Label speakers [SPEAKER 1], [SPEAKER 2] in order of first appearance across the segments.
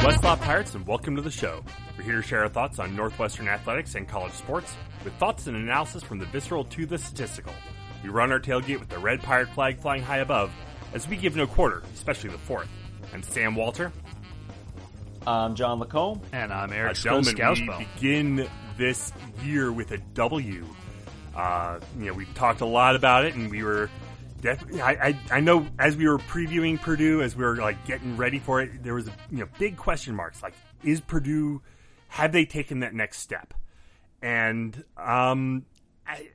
[SPEAKER 1] Westlaw Pirates, and welcome to the show. We're here to share our thoughts on Northwestern athletics and college sports, with thoughts and analysis from the visceral to the statistical. We run our tailgate with the red pirate flag flying high above, as we give no quarter, especially the fourth. I'm Sam Walter.
[SPEAKER 2] I'm John Lacombe.
[SPEAKER 3] And I'm
[SPEAKER 1] Uh,
[SPEAKER 3] Eric
[SPEAKER 1] gentlemen, we begin this year with a W. Uh, you know, we talked a lot about it, and we were. I, I I know as we were previewing Purdue, as we were like getting ready for it, there was you know big question marks. Like, is Purdue have they taken that next step? And um, I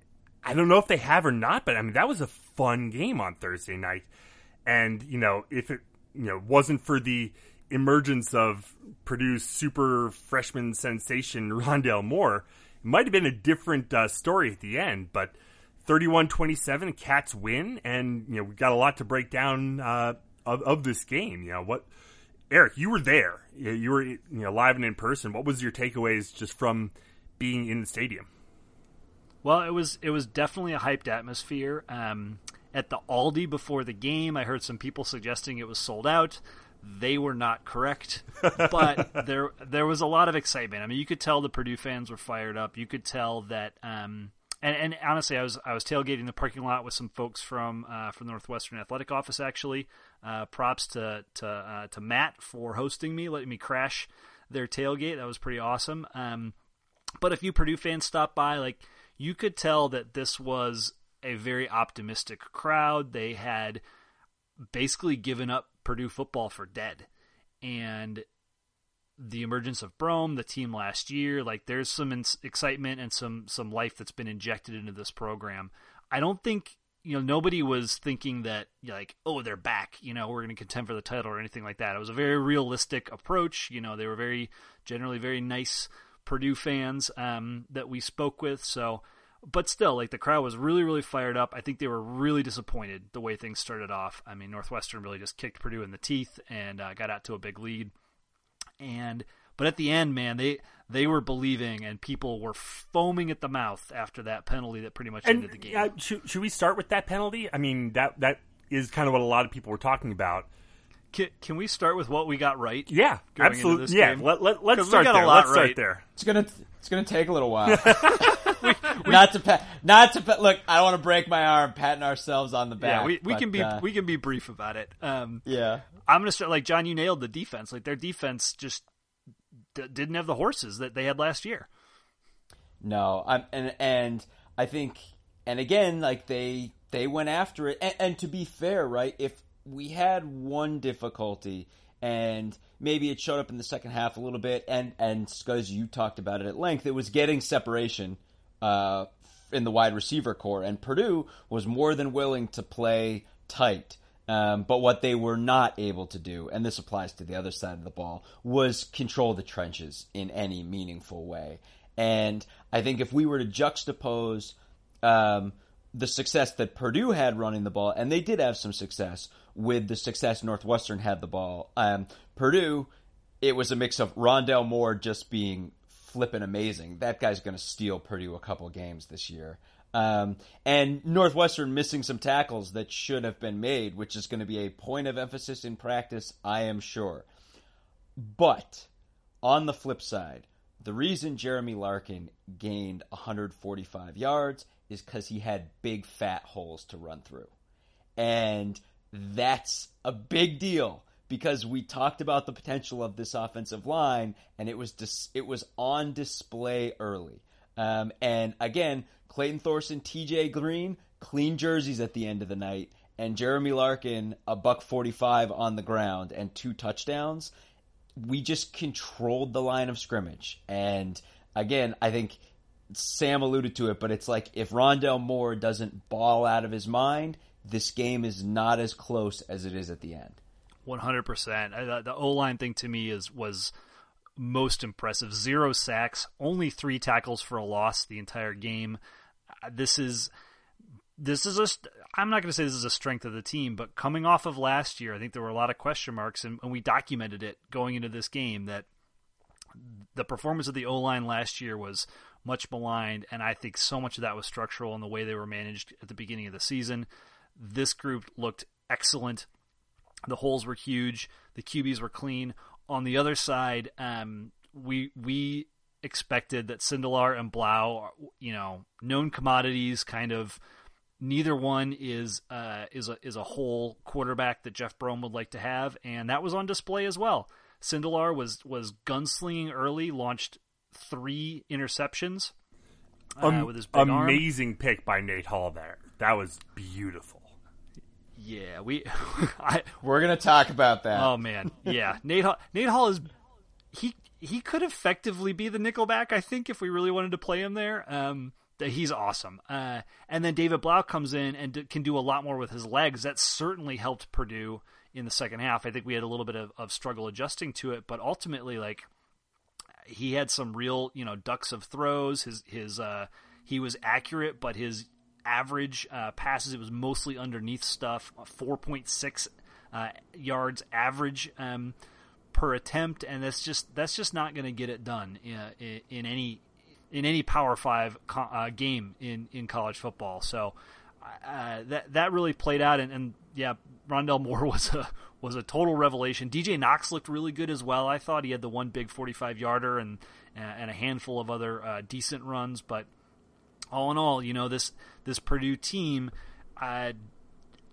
[SPEAKER 1] I don't know if they have or not, but I mean that was a fun game on Thursday night. And you know, if it you know wasn't for the emergence of Purdue's super freshman sensation Rondale Moore, it might have been a different uh, story at the end. But 31-27, Cats win, and you know we got a lot to break down uh, of, of this game. You know what, Eric, you were there. You you were you know live and in person. What was your takeaways just from being in the stadium?
[SPEAKER 3] Well, it was it was definitely a hyped atmosphere. Um, at the Aldi before the game, I heard some people suggesting it was sold out. They were not correct, but there there was a lot of excitement. I mean, you could tell the Purdue fans were fired up. You could tell that. Um, and, and honestly, I was I was tailgating the parking lot with some folks from uh, from the Northwestern Athletic Office. Actually, uh, props to to uh, to Matt for hosting me, letting me crash their tailgate. That was pretty awesome. Um, but a few Purdue fans stopped by. Like you could tell that this was a very optimistic crowd. They had basically given up Purdue football for dead, and the emergence of Brohm, the team last year, like there's some ins- excitement and some some life that's been injected into this program. I don't think you know nobody was thinking that like oh they're back you know we're going to contend for the title or anything like that. It was a very realistic approach you know they were very generally very nice purdue fans um, that we spoke with so but still like the crowd was really really fired up. I think they were really disappointed the way things started off. I mean northwestern really just kicked purdue in the teeth and uh, got out to a big lead and but at the end man they they were believing and people were foaming at the mouth after that penalty that pretty much
[SPEAKER 1] And
[SPEAKER 3] ended the game
[SPEAKER 1] uh, should, should we start with that penalty? I mean that that is kind of what a lot of people were talking about.
[SPEAKER 3] Can, can we start with what we got right?
[SPEAKER 1] Yeah, absolutely.
[SPEAKER 3] this
[SPEAKER 1] Yeah,
[SPEAKER 3] game?
[SPEAKER 1] let, let, let's
[SPEAKER 3] 'Cause we
[SPEAKER 1] start
[SPEAKER 3] got a
[SPEAKER 1] there.
[SPEAKER 3] lot
[SPEAKER 1] Let's start
[SPEAKER 3] right.
[SPEAKER 1] there.
[SPEAKER 4] It's gonna it's gonna take a little while. not to pat, not to pat, look. I don't want to break my arm patting ourselves on the back.
[SPEAKER 3] Yeah, we, we
[SPEAKER 4] but,
[SPEAKER 3] can be
[SPEAKER 4] uh,
[SPEAKER 3] we can be brief about it. Um,
[SPEAKER 4] yeah.
[SPEAKER 3] I'm gonna start like John. You nailed the defense. Like their defense just d- didn't have the horses that they had last year.
[SPEAKER 4] No, I'm and and I think and again like they they went after it and, and to be fair, right? If we had one difficulty and maybe it showed up in the second half a little bit and and because you talked about it at length, it was getting separation uh, in the wide receiver core and Purdue was more than willing to play tight. Um, but what they were not able to do, and this applies to the other side of the ball, was control the trenches in any meaningful way. And I think if we were to juxtapose um, the success that Purdue had running the ball, and they did have some success with the success Northwestern had the ball, um, Purdue, it was a mix of Rondale Moore just being flipping amazing. That guy's going to steal Purdue a couple games this year. Um, and Northwestern missing some tackles that should have been made, which is going to be a point of emphasis in practice, I am sure. But on the flip side, the reason Jeremy Larkin gained 145 yards is because he had big fat holes to run through. And that's a big deal because we talked about the potential of this offensive line and it was dis- it was on display early. Um, and again, Clayton Thorson, TJ Green, clean jerseys at the end of the night, and Jeremy Larkin, a buck 45 on the ground and two touchdowns. We just controlled the line of scrimmage. And again, I think Sam alluded to it, but it's like if Rondale Moore doesn't ball out of his mind, this game is not as close as it is at the end.
[SPEAKER 3] One hundred percent. The O line thing to me is was most impressive. Zero sacks, only three tackles for a loss the entire game. Uh, This is this is a. I'm not going to say this is a strength of the team, but coming off of last year, I think there were a lot of question marks, and, and we documented it going into this game that the performance of the O line last year was much maligned, and I think so much of that was structural in the way they were managed at the beginning of the season. This group looked excellent. The holes were huge. The QBs were clean. on the other side, um, we we expected that Sindelar and Blough, you know, known commodities, kind of. Neither one is uh, is a is a whole quarterback that Jeff Brohm would like to have, and that was on display as well. Sindelar was was gunslinging early, launched three interceptions uh,
[SPEAKER 1] Um,
[SPEAKER 3] with his big arm.
[SPEAKER 1] amazing pick by Nate Hall there. That was beautiful.
[SPEAKER 3] Yeah, we. I,
[SPEAKER 4] We're gonna talk about that.
[SPEAKER 3] oh man, yeah. Nate Hall, Nate Hall is he he could effectively be the nickelback. I think if we really wanted to play him there. Um, he's awesome. Uh, and then David Blough comes in and d- can do a lot more with his legs. That certainly helped Purdue in the second half. I think we had a little bit of, of struggle adjusting to it, but ultimately, like he had some real, you know, ducks of throws. His his uh, he was accurate, but his average uh, passes it was mostly underneath stuff. Four point six uh, yards average um, per attempt, and that's just that's just not going to get it done in, in, in any in any Power Five co- uh, game in, in college football. So uh, that that really played out, and, and yeah, Rondale Moore was a was a total revelation. DJ Knox looked really good as well. I thought he had the one big forty five yarder and and a handful of other uh, decent runs, but all in all, you know this this Purdue team. Uh,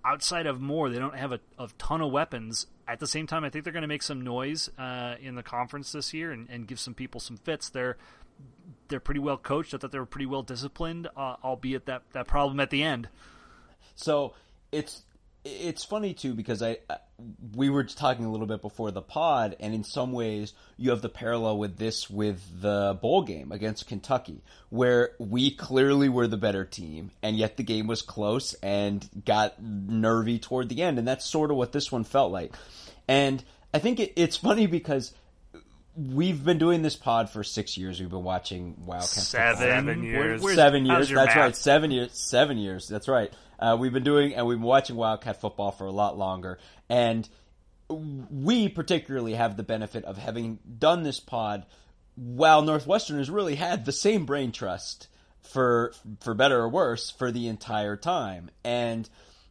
[SPEAKER 3] outside of Moore, they don't have a, a ton of weapons. At the same time, I think they're going to make some noise uh, in the conference this year and, and give some people some fits. They're they're pretty well coached. I thought they were pretty well disciplined, uh, albeit that, that problem at the end.
[SPEAKER 4] So it's it's funny too because I we were talking a little bit before the pod, and in some ways you have the parallel with this with the bowl game against Kentucky, where we clearly were the better team, and yet the game was close and got nervy toward the end, and that's sort of what this one felt like. And I think it, it's funny because we've been doing this pod for six years. We've been watching Wildcat
[SPEAKER 3] Seven.
[SPEAKER 1] Seven years.
[SPEAKER 4] Seven years. That's
[SPEAKER 3] math?
[SPEAKER 4] right. Seven years. Seven years. That's right. Uh, we've been doing and we've been watching Wildcat football for a lot longer, and we particularly have the benefit of having done this pod while Northwestern has really had the same brain trust for for better or worse for the entire time, and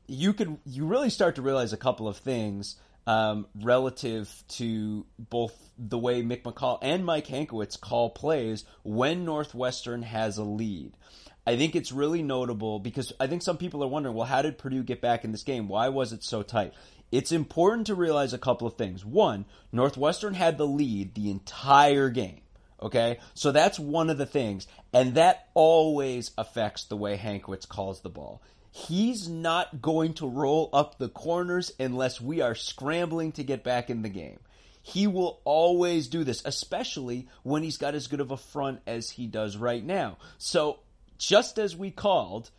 [SPEAKER 4] you could you really start to realize a couple of things um, relative to both the way Mick McCall and Mike Hankwitz call plays when Northwestern has a lead. I think it's really notable because I think some people are wondering, well, how did Purdue get back in this game? Why was it so tight? It's important to realize a couple of things. One, Northwestern had the lead the entire game. Okay? So that's one of the things. And that always affects the way Hankwitz calls the ball. He's not going to roll up the corners unless we are scrambling to get back in the game. He will always do this, especially when he's got as good of a front as he does right now. So, just as we called,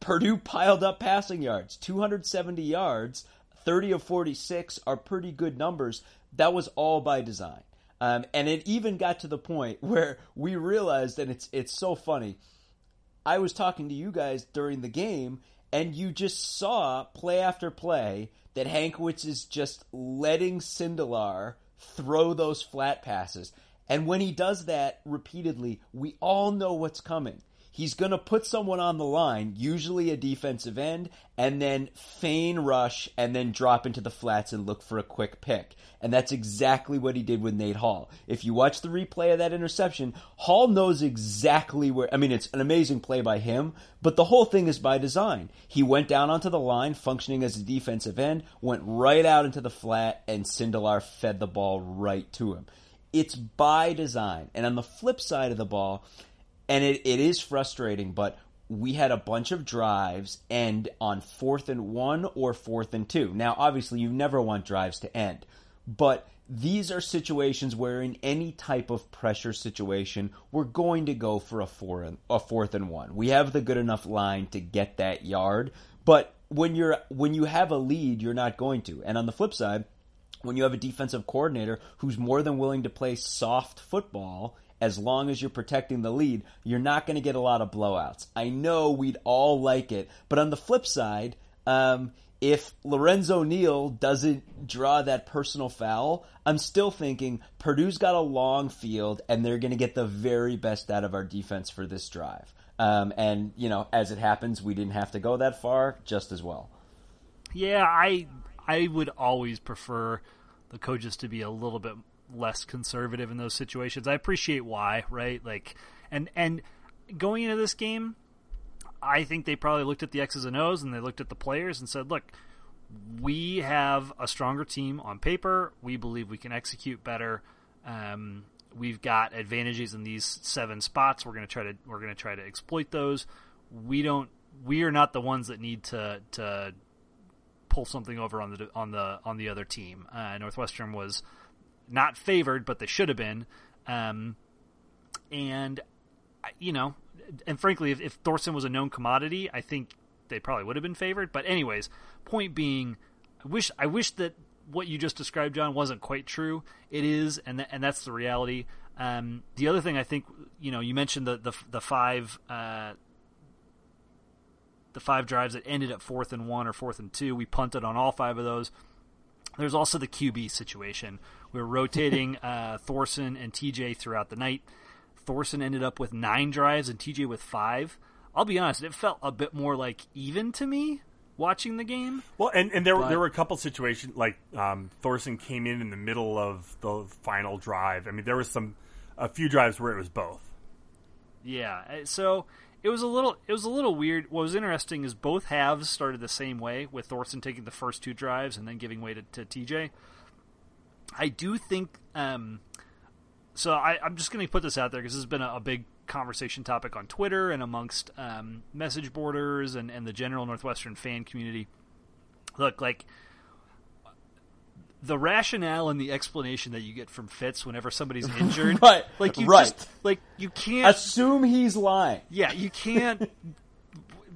[SPEAKER 4] Purdue piled up passing yards, 270 yards, 30 of 46 are pretty good numbers. That was all by design. Um, and it even got to the point where we realized, and it's it's so funny. I was talking to you guys during the game, and you just saw play after play that Hankwitz is just letting Sindelar throw those flat passes. And when he does that repeatedly, we all know what's coming. He's going to put someone on the line, usually a defensive end, and then feign rush and then drop into the flats and look for a quick pick. And that's exactly what he did with Nate Hall. If you watch the replay of that interception, Hall knows exactly where. I mean, it's an amazing play by him, but the whole thing is by design. He went down onto the line, functioning as a defensive end, went right out into the flat, and Sindelar fed the ball right to him. It's by design. And on the flip side of the ball, and it, it is frustrating, but we had a bunch of drives end on fourth and one or fourth and two. Now, obviously, you never want drives to end, but these are situations where, in any type of pressure situation, we're going to go for a four and a fourth and one. We have the good enough line to get that yard, but when you're when you have a lead, you're not going to. And on the flip side, when you have a defensive coordinator who's more than willing to play soft football as long as you're protecting the lead, you're not going to get a lot of blowouts. I know we'd all like it, but on the flip side, um, if Lorenzo Neal doesn't draw that personal foul, I'm still thinking Purdue's got a long field and they're going to get the very best out of our defense for this drive. Um, and, you know, as it happens, we didn't have to go that far just as well.
[SPEAKER 3] Yeah, I I would always prefer the coaches to be a little bit less conservative in those situations. I appreciate why, right? Like, and and going into this game, I think they probably looked at the X's and O's and they looked at the players and said, "Look, we have a stronger team on paper. We believe we can execute better. Um, we've got advantages in these seven spots. We're to try to we're to try to exploit those. We don't. We are not the ones that need to to pull something over on the on the on the other team. Uh, Northwestern was not favored, but they should have been. Um, and you know, and frankly, if, if Thorson was a known commodity, I think they probably would have been favored. But anyways, point being, I wish I wish that what you just described, John, wasn't quite true. It is, and th- and that's the reality. Um, the other thing I think, you know, you mentioned the the, the five uh, the five drives that ended at fourth and one or fourth and two. We punted on all five of those. There's also the QB situation. We were rotating uh, Thorson and TJ throughout the night. Thorson ended up with nine drives and TJ with five. I'll be honest, it felt a bit more like even to me watching the game.
[SPEAKER 1] Well, and, and there but, there were a couple situations like um, Thorson came in in the middle of the final drive. I mean, there was some a few drives where it was both.
[SPEAKER 3] Yeah, uh, so it was a little it was a little weird. What was interesting is both halves started the same way, with Thorson taking the first two drives and then giving way to, to TJ. I do think. Um, so I, am just going to put this out there because this has been a, a, big conversation topic on Twitter and amongst um, message boarders and, and the general Northwestern fan community. Look, like the rationale and the explanation that you get from Fitz whenever somebody's injured,
[SPEAKER 4] right?
[SPEAKER 3] Like you
[SPEAKER 4] right.
[SPEAKER 3] just like you can't
[SPEAKER 4] assume he's lying.
[SPEAKER 3] Yeah, you can't.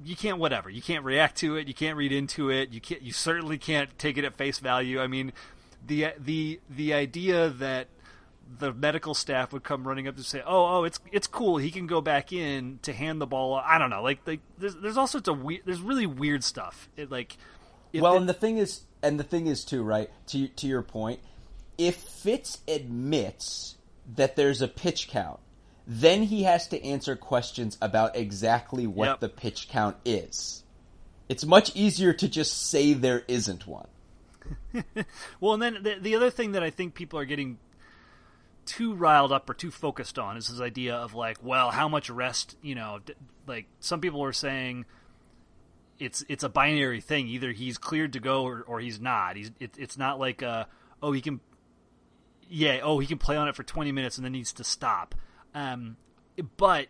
[SPEAKER 3] you can't whatever. You can't react to it. You can't read into it. You can't. You certainly can't take it at face value. I mean, the the the idea that the medical staff would come running up to say, "Oh, oh, it's it's cool. He can go back in to hand the ball." I don't know. Like, like there's there's all sorts of weird. There's really weird stuff. It, like,
[SPEAKER 4] well, and the thing is, and the thing is too, right? To to your point, if Fitz admits that there's a pitch count, then he has to answer questions about exactly what yep. the pitch count is. It's much easier to just say there isn't one.
[SPEAKER 3] well, and then the, the other thing that I think people are getting too riled up or too focused on is this idea of like, well, how much rest, you know, like some people are saying it's it's a binary thing. Either he's cleared to go or, or he's not. He's it, it's not like a, oh he can yeah, oh he can play on it for 20 minutes and then needs to stop. Um, but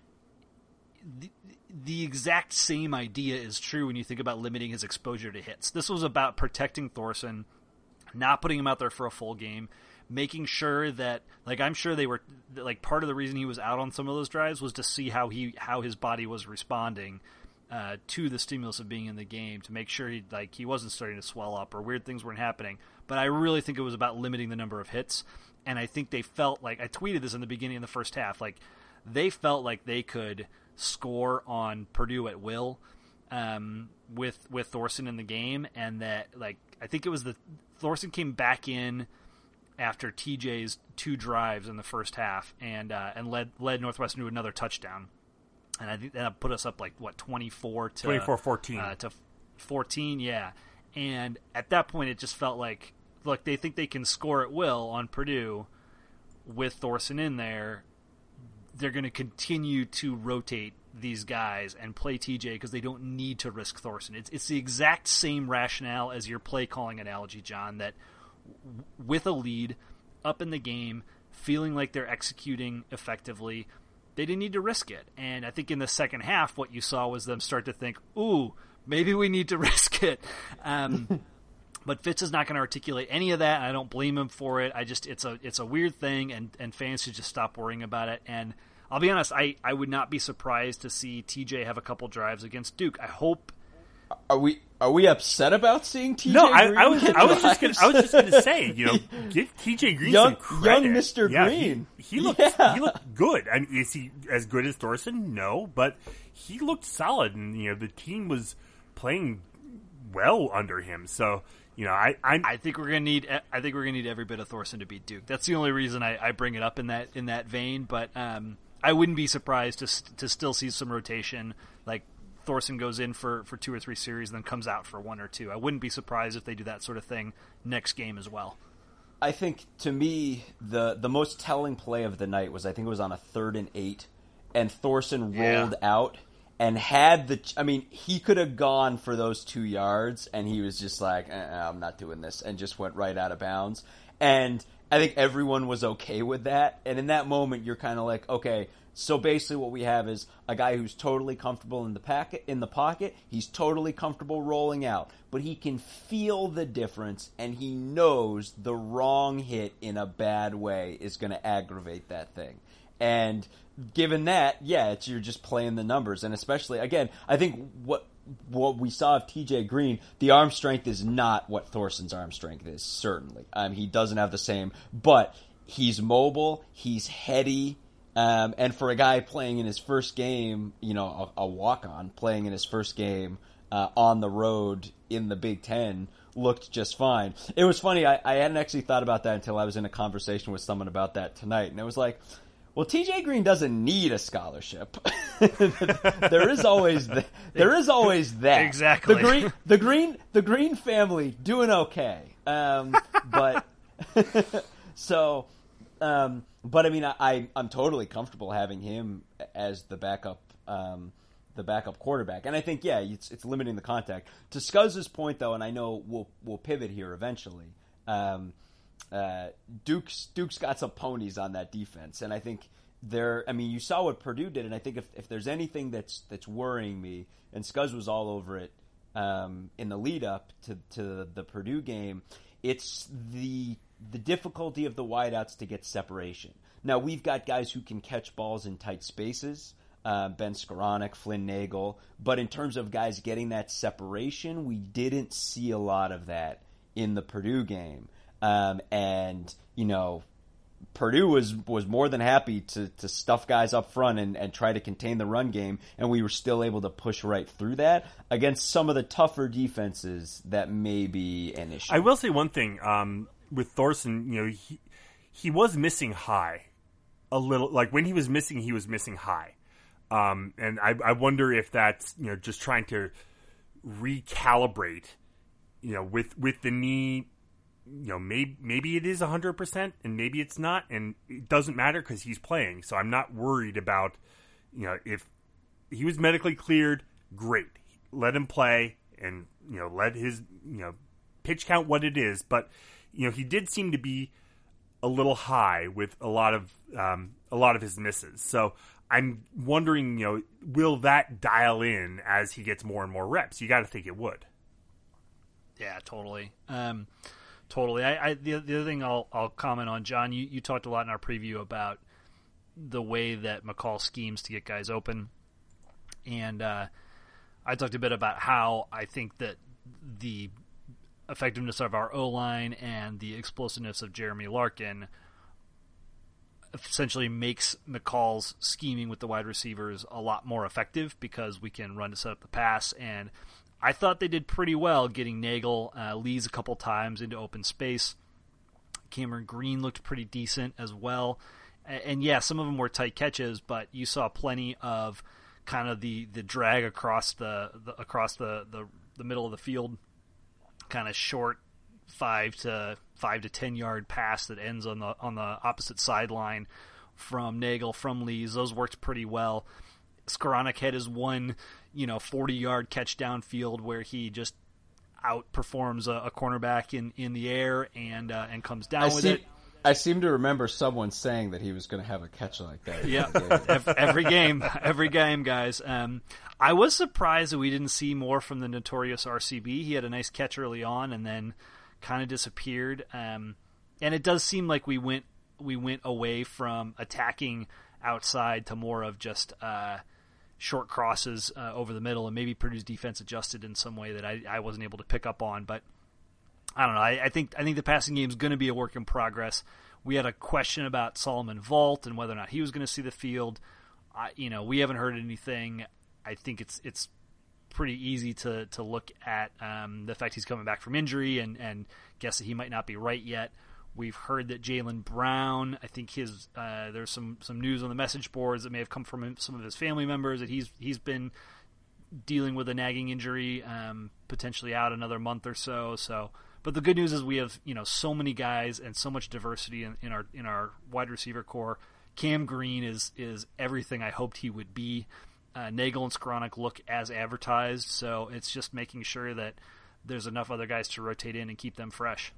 [SPEAKER 3] the exact same idea is true when you think about limiting his exposure to hits. This was about protecting Thorson, not putting him out there for a full game, making sure that like I'm sure they were like part of the reason he was out on some of those drives was to see how he how his body was responding uh, to the stimulus of being in the game to make sure he like he wasn't starting to swell up or weird things weren't happening. But I really think it was about limiting the number of hits, and I think they felt like I tweeted this in the beginning of the first half, like they felt like they could score on Purdue at will. Um, with with Thorson in the game, and that like I think it was the Thorson came back in after TJ's two drives in the first half and uh, and led led Northwestern to another touchdown. And I think that put us up like what 24 to
[SPEAKER 1] 24-14
[SPEAKER 3] uh, to 14, yeah. And at that point it just felt like look, they think they can score at will on Purdue with Thorson in there. They're going to continue to rotate these guys and play TJ because they don't need to risk Thorson. It's it's the exact same rationale as your play calling analogy, John, that with a lead, up in the game, feeling like they're executing effectively, they didn't need to risk it. And I think in the second half, what you saw was them start to think, ooh, maybe we need to risk it. Um, but Fitz is not going to articulate any of that. And I don't blame him for it. I just it's a it's a weird thing, and and fans should just stop worrying about it. And I'll be honest, I I would not be surprised to see TJ have a couple drives against Duke. I hope
[SPEAKER 4] are we are we upset about seeing TJ?
[SPEAKER 1] No, I, I, was I was just gonna, I was just going to say, you know, give TJ Green
[SPEAKER 4] young,
[SPEAKER 1] some credit.
[SPEAKER 4] Young Mister
[SPEAKER 1] yeah,
[SPEAKER 4] Green,
[SPEAKER 1] he, he looked yeah. he looked good. I mean, is he as good as Thorson? No, but he looked solid, and you know, the team was playing well under him. So you know, I I'm,
[SPEAKER 3] i think we're gonna need I think we're gonna need every bit of Thorson to beat Duke. That's the only reason I, I bring it up in that in that vein. But um, I wouldn't be surprised to to still see some rotation. Like Thorson goes in for, for two or three series and then comes out for one or two. I wouldn't be surprised if they do that sort of thing next game as well.
[SPEAKER 4] I think to me the the most telling play of the night was I think it was on a third and eight, and Thorson
[SPEAKER 3] Yeah.
[SPEAKER 4] rolled out and had the. I mean, he could have gone for those two yards, and he was just like, eh, eh, "I'm not doing this," and just went right out of bounds. And I think everyone was okay with that. And in that moment, you're kind of like, okay. So basically, what we have is a guy who's totally comfortable in the packet in the pocket. He's totally comfortable rolling out, but he can feel the difference, and he knows the wrong hit in a bad way is going to aggravate that thing. And given that, yeah, it's you're just playing the numbers, and especially again, I think what what we saw of TJ Green, the arm strength is not what Thorson's arm strength is. Certainly, um, he doesn't have the same, but he's mobile, he's heady. Um, and for a guy playing in his first game, you know, a, a walk on playing in his first game uh, on the road in the Big Ten, looked just fine. It was funny. I, I hadn't actually thought about that until I was in a conversation with someone about that tonight, and it was like, well, TJ Green doesn't need a scholarship. there is always th- there is always that
[SPEAKER 3] Exactly.
[SPEAKER 4] The green the green the Green family doing okay, um, but so. Um, but I mean, I, I I'm totally comfortable having him as the backup um, the backup quarterback. And I think, yeah, it's, it's limiting the contact. To Scuzz's point, though, and I know we'll we'll pivot here eventually. Um, uh, Duke's Duke's got some ponies on that defense, and I think they're. I mean, you saw what Purdue did, and I think if, if there's anything that's that's worrying me, and Scuzz was all over it um, in the lead up to to the Purdue game, it's the the difficulty of the wideouts to get separation. Now we've got guys who can catch balls in tight spaces uh, Ben Skowronek, Flynn Nagel. But in terms of guys getting that separation, we didn't see a lot of that in the Purdue game. Um, and you know, Purdue was was more than happy to to stuff guys up front and, and try to contain the run game, and we were still able to push right through that against some of the tougher defenses that may be an issue.
[SPEAKER 1] I will say one thing um, with Thorson. You know, he he was missing high a little. Like when he was missing, he was missing high, um, and I, I wonder if that's you know just trying to recalibrate. You know, with with the knee. You know, maybe maybe it is hundred percent, and maybe it's not, and it doesn't matter because he's playing. So I'm not worried about. You know, if he was medically cleared, great. Let him play, and you know, let his you know pitch count what it is. But you know, he did seem to be a little high with a lot of um, a lot of his misses. So I'm wondering, you know, will that dial in as he gets more and more reps? You got to think it would.
[SPEAKER 3] Yeah, totally. Um, totally. I, I the, the other thing I'll I'll comment on, John. You you talked a lot in our preview about the way that McCall schemes to get guys open, and uh, I talked a bit about how I think that the effectiveness of our O line and the explosiveness of Jeremy Larkin essentially makes McCall's scheming with the wide receivers a lot more effective because we can run to set up the pass. And I thought they did pretty well getting Nagel, uh, Lees a couple times into open space. Cameron Green looked pretty decent as well. And, and yeah, some of them were tight catches, but you saw plenty of kind of the, the drag across the, the across the, the the middle of the field, kind of short five to five to ten yard pass that ends on the on the opposite sideline from Nagel from Lees. Those worked pretty well. Skowronek had his one, you know, forty yard catch downfield where he just outperforms a, a cornerback in, in the air and uh, and comes down
[SPEAKER 4] I
[SPEAKER 3] with
[SPEAKER 4] seem,
[SPEAKER 3] it.
[SPEAKER 4] I seem to remember someone saying that he was going to have a catch like that.
[SPEAKER 3] Yeah, ev- every game, every game, guys. Um, I was surprised that we didn't see more from the notorious RCB. He had a nice catch early on, and then kind of disappeared. Um, and it does seem like we went we went away from attacking outside to more of just uh, short crosses uh, over the middle, and maybe Purdue's defense adjusted in some way that I, I wasn't able to pick up on, but. I don't know. I, I think I think the passing game is going to be a work in progress. We had a question about Solomon Vault and whether or not he was going to see the field. I, you know, we haven't heard anything. I think it's it's pretty easy to to look at um, the fact he's coming back from injury and and guess that he might not be right yet. We've heard that Jalen Brown. I think his uh, there's some some news on the message boards that may have come from some of his family members that he's he's been dealing with a nagging injury, um, potentially out another month or so. So But the good news is we have you know so many guys and so much diversity in, in our in our wide receiver core. Cam Green is is everything I hoped he would be. Uh, Nagel and Skowronek look as advertised, so it's just making sure that there's enough other guys to rotate in and keep them fresh.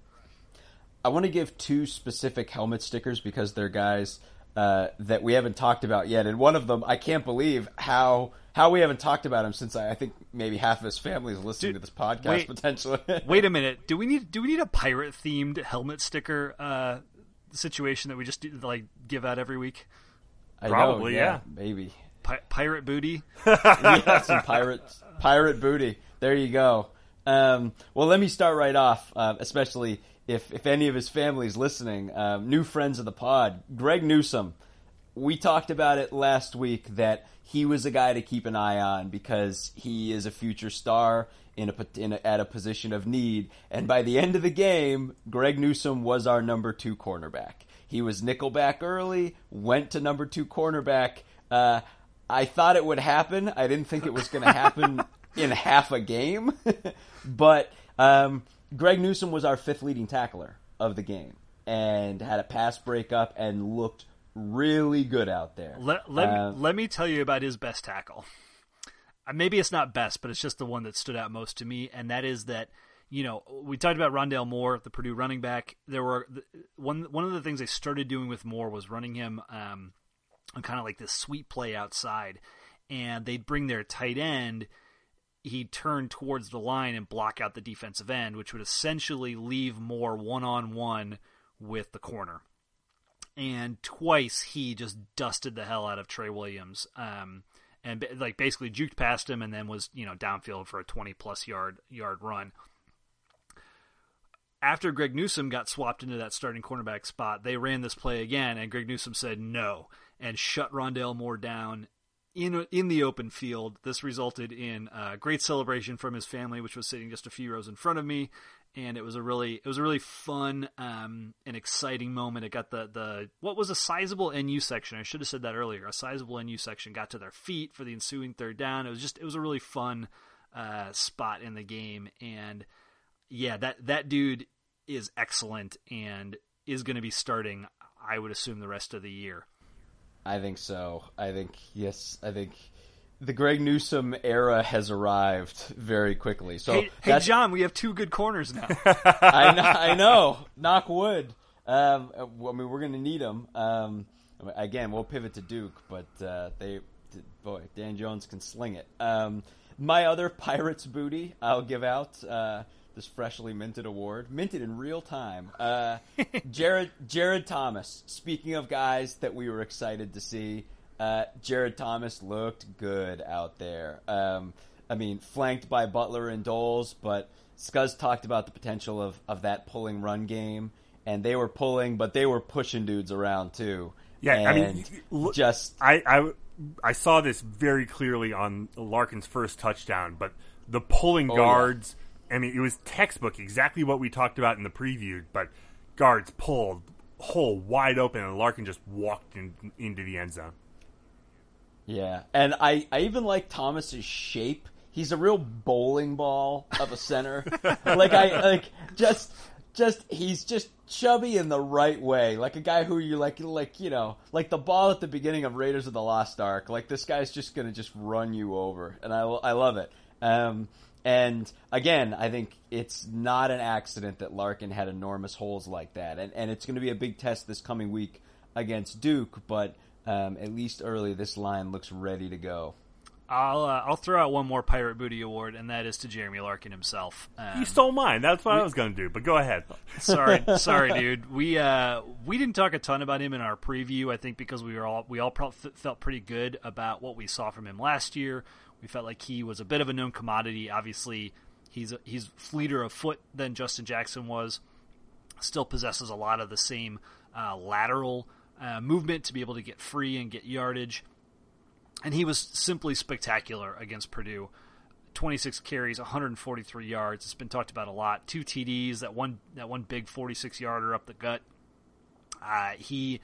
[SPEAKER 4] I want to give two specific helmet stickers because they're guys uh, that we haven't talked about yet, and one of them I can't believe how how we haven't talked about him since I, I think maybe half of his family is listening
[SPEAKER 3] Dude,
[SPEAKER 4] to this podcast
[SPEAKER 3] wait.
[SPEAKER 4] potentially.
[SPEAKER 3] Wait a minute, do we need do we need a pirate themed helmet sticker uh, situation that we just do, like give out every week?
[SPEAKER 4] I
[SPEAKER 1] Probably,
[SPEAKER 4] know,
[SPEAKER 1] yeah.
[SPEAKER 4] maybe.
[SPEAKER 3] Pi- pirate booty.
[SPEAKER 4] yeah, some pirate pirate booty. There you go. Um, well, let me start right off, uh, especially if if any of his family is listening. Um, new friends of the pod, Greg Newsome. We talked about it last week that he was a guy to keep an eye on because he is a future star in a, in a at a position of need. And by the end of the game, Greg Newsome was our number two cornerback. He was nickelback early, went to number two cornerback. Uh, I thought it would happen. I didn't think it was going to happen in half a game. but um, Greg Newsome was our fifth leading tackler of the game and had a pass breakup and looked really good out there.
[SPEAKER 3] Let let,
[SPEAKER 4] Uh,
[SPEAKER 3] me, let me tell you about his best tackle. Uh, maybe it's not best, but it's just the one that stood out most to me, and that is that you know we talked about Rondale Moore, the Purdue running back. There were one one of the things they started doing with Moore was running him um, on kind of like this sweep play outside, and they'd bring their tight end. He'd turn towards the line and block out the defensive end, which would essentially leave Moore one on one with the corner and twice he just dusted the hell out of Trae Williams, um, and like basically juked past him, and then was you know downfield for a twenty plus yard yard run. After Greg Newsome got swapped into that starting cornerback spot, they ran this play again, and Greg Newsome said no and shut Rondale Moore down in in the open field. This resulted in a great celebration from his family, which was sitting just a few rows in front of me, and it was a really it was a really fun um, and exciting moment. It got the the what was a sizable NU section. I should have said that earlier. A sizable NU section got to their feet for the ensuing third down. It was just it was a really fun uh, spot in the game, and yeah, that that dude is excellent and is going to be starting. I would assume the rest of the year.
[SPEAKER 4] I think so. I think yes. I think the Greg Newsome era has arrived very quickly. So
[SPEAKER 3] Hey, hey, John, we have two good corners now.
[SPEAKER 4] I know. I know. Knock wood. Um, I mean, we're going to need them. Um, again, we'll pivot to Duke, but uh, they, boy, Dan Jones can sling it. Um, my other Pirates booty, I'll give out uh, this freshly minted award, minted in real time. Uh, Jared Jared Thomas. Speaking of guys that we were excited to see, uh, Jared Thomas looked good out there. Um, I mean, flanked by Butler and Doles, but Scuzz talked about the potential of, of that pulling run game, and they were pulling, but they were pushing dudes around too.
[SPEAKER 1] Yeah, I mean, look-
[SPEAKER 4] just
[SPEAKER 1] I, I I saw this very clearly on Larkin's first touchdown, but the pulling
[SPEAKER 4] Oh, yeah.
[SPEAKER 1] I mean, it was textbook, exactly what we talked about in the preview. But guards pulled hole wide open, and Larkin just walked in, into the end zone.
[SPEAKER 4] Yeah, and I, I even like Thomas's shape. He's a real bowling ball of a center. like I like just just he's just chubby in the right way. Like a guy who you like like you know like the ball at the beginning of Raiders of the Lost Ark. Like this guy's just gonna just run you over, and I I love it. Um, and again, I think it's not an accident that Larkin had enormous holes like that, and and it's going to be a big test this coming week against Duke. But um, at least early, this line looks ready to go.
[SPEAKER 3] I'll uh, I'll throw out one more Pirate Booty award, and that is to Jeremy Larkin himself. Um,
[SPEAKER 1] You stole mine. That's what I was going to do. But go ahead.
[SPEAKER 3] sorry, sorry, dude. We uh we didn't talk a ton about him in our preview. I think because we were all we all pro- felt pretty good about what we saw from him last year. We felt like he was a bit of a known commodity. Obviously, he's he's fleeter of foot than Justin Jackson was. Still possesses a lot of the same uh, lateral uh, movement to be able to get free and get yardage. And he was simply spectacular against Purdue. 26 carries, 143 yards. It's been talked about a lot. Two TDs, that one that one big 46 yarder up the gut. Uh, he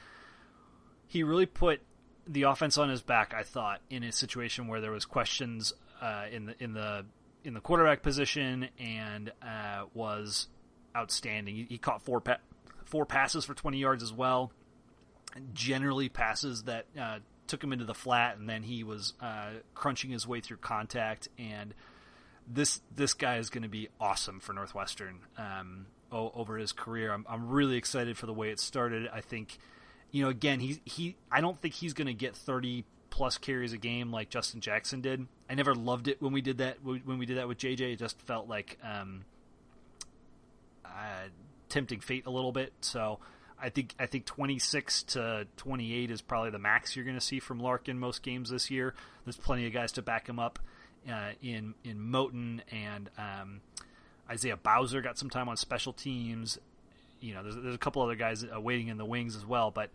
[SPEAKER 3] he really put the offense on his back. I thought in a situation where there was questions uh, in the in the in the quarterback position and uh, was outstanding. He, he caught four pa- four passes for 20 yards as well. Generally, passes that uh, took him into the flat, and then he was uh, crunching his way through contact. And this this guy is going to be awesome for Northwestern um, o- over his career. I'm, I'm really excited for the way it started. I think, you know, again, he he I don't think he's going to get 30 plus carries a game like Justin Jackson did. I never loved it when we did that when we did that with JJ. It just felt like um, uh, tempting fate a little bit. So I think I think 26 to 28 is probably the max you're going to see from Larkin most games this year. There's plenty of guys to back him up uh, in in Moten and um, Isaiah Bowser got some time on special teams. You know, there's, there's a couple other guys uh, waiting in the wings as well. But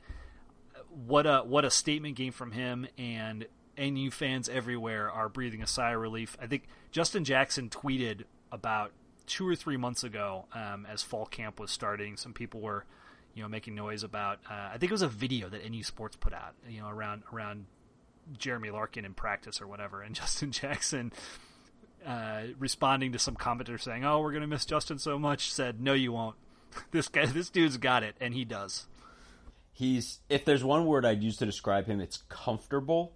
[SPEAKER 3] what a what a statement game from him and NU fans everywhere are breathing a sigh of relief. I think Justin Jackson tweeted about two or three months ago um, as fall camp was starting. Some people were, you know, making noise about. Uh, I think it was a video that NU Sports put out, you know, around around Jeremy Larkin in practice or whatever, and Justin Jackson. Uh, responding to some commenter saying, "Oh, we're gonna miss Justin so much," said, "No, you won't. This guy, this dude's got it, and he does."
[SPEAKER 4] He's if there's one word I'd use to describe him, it's comfortable.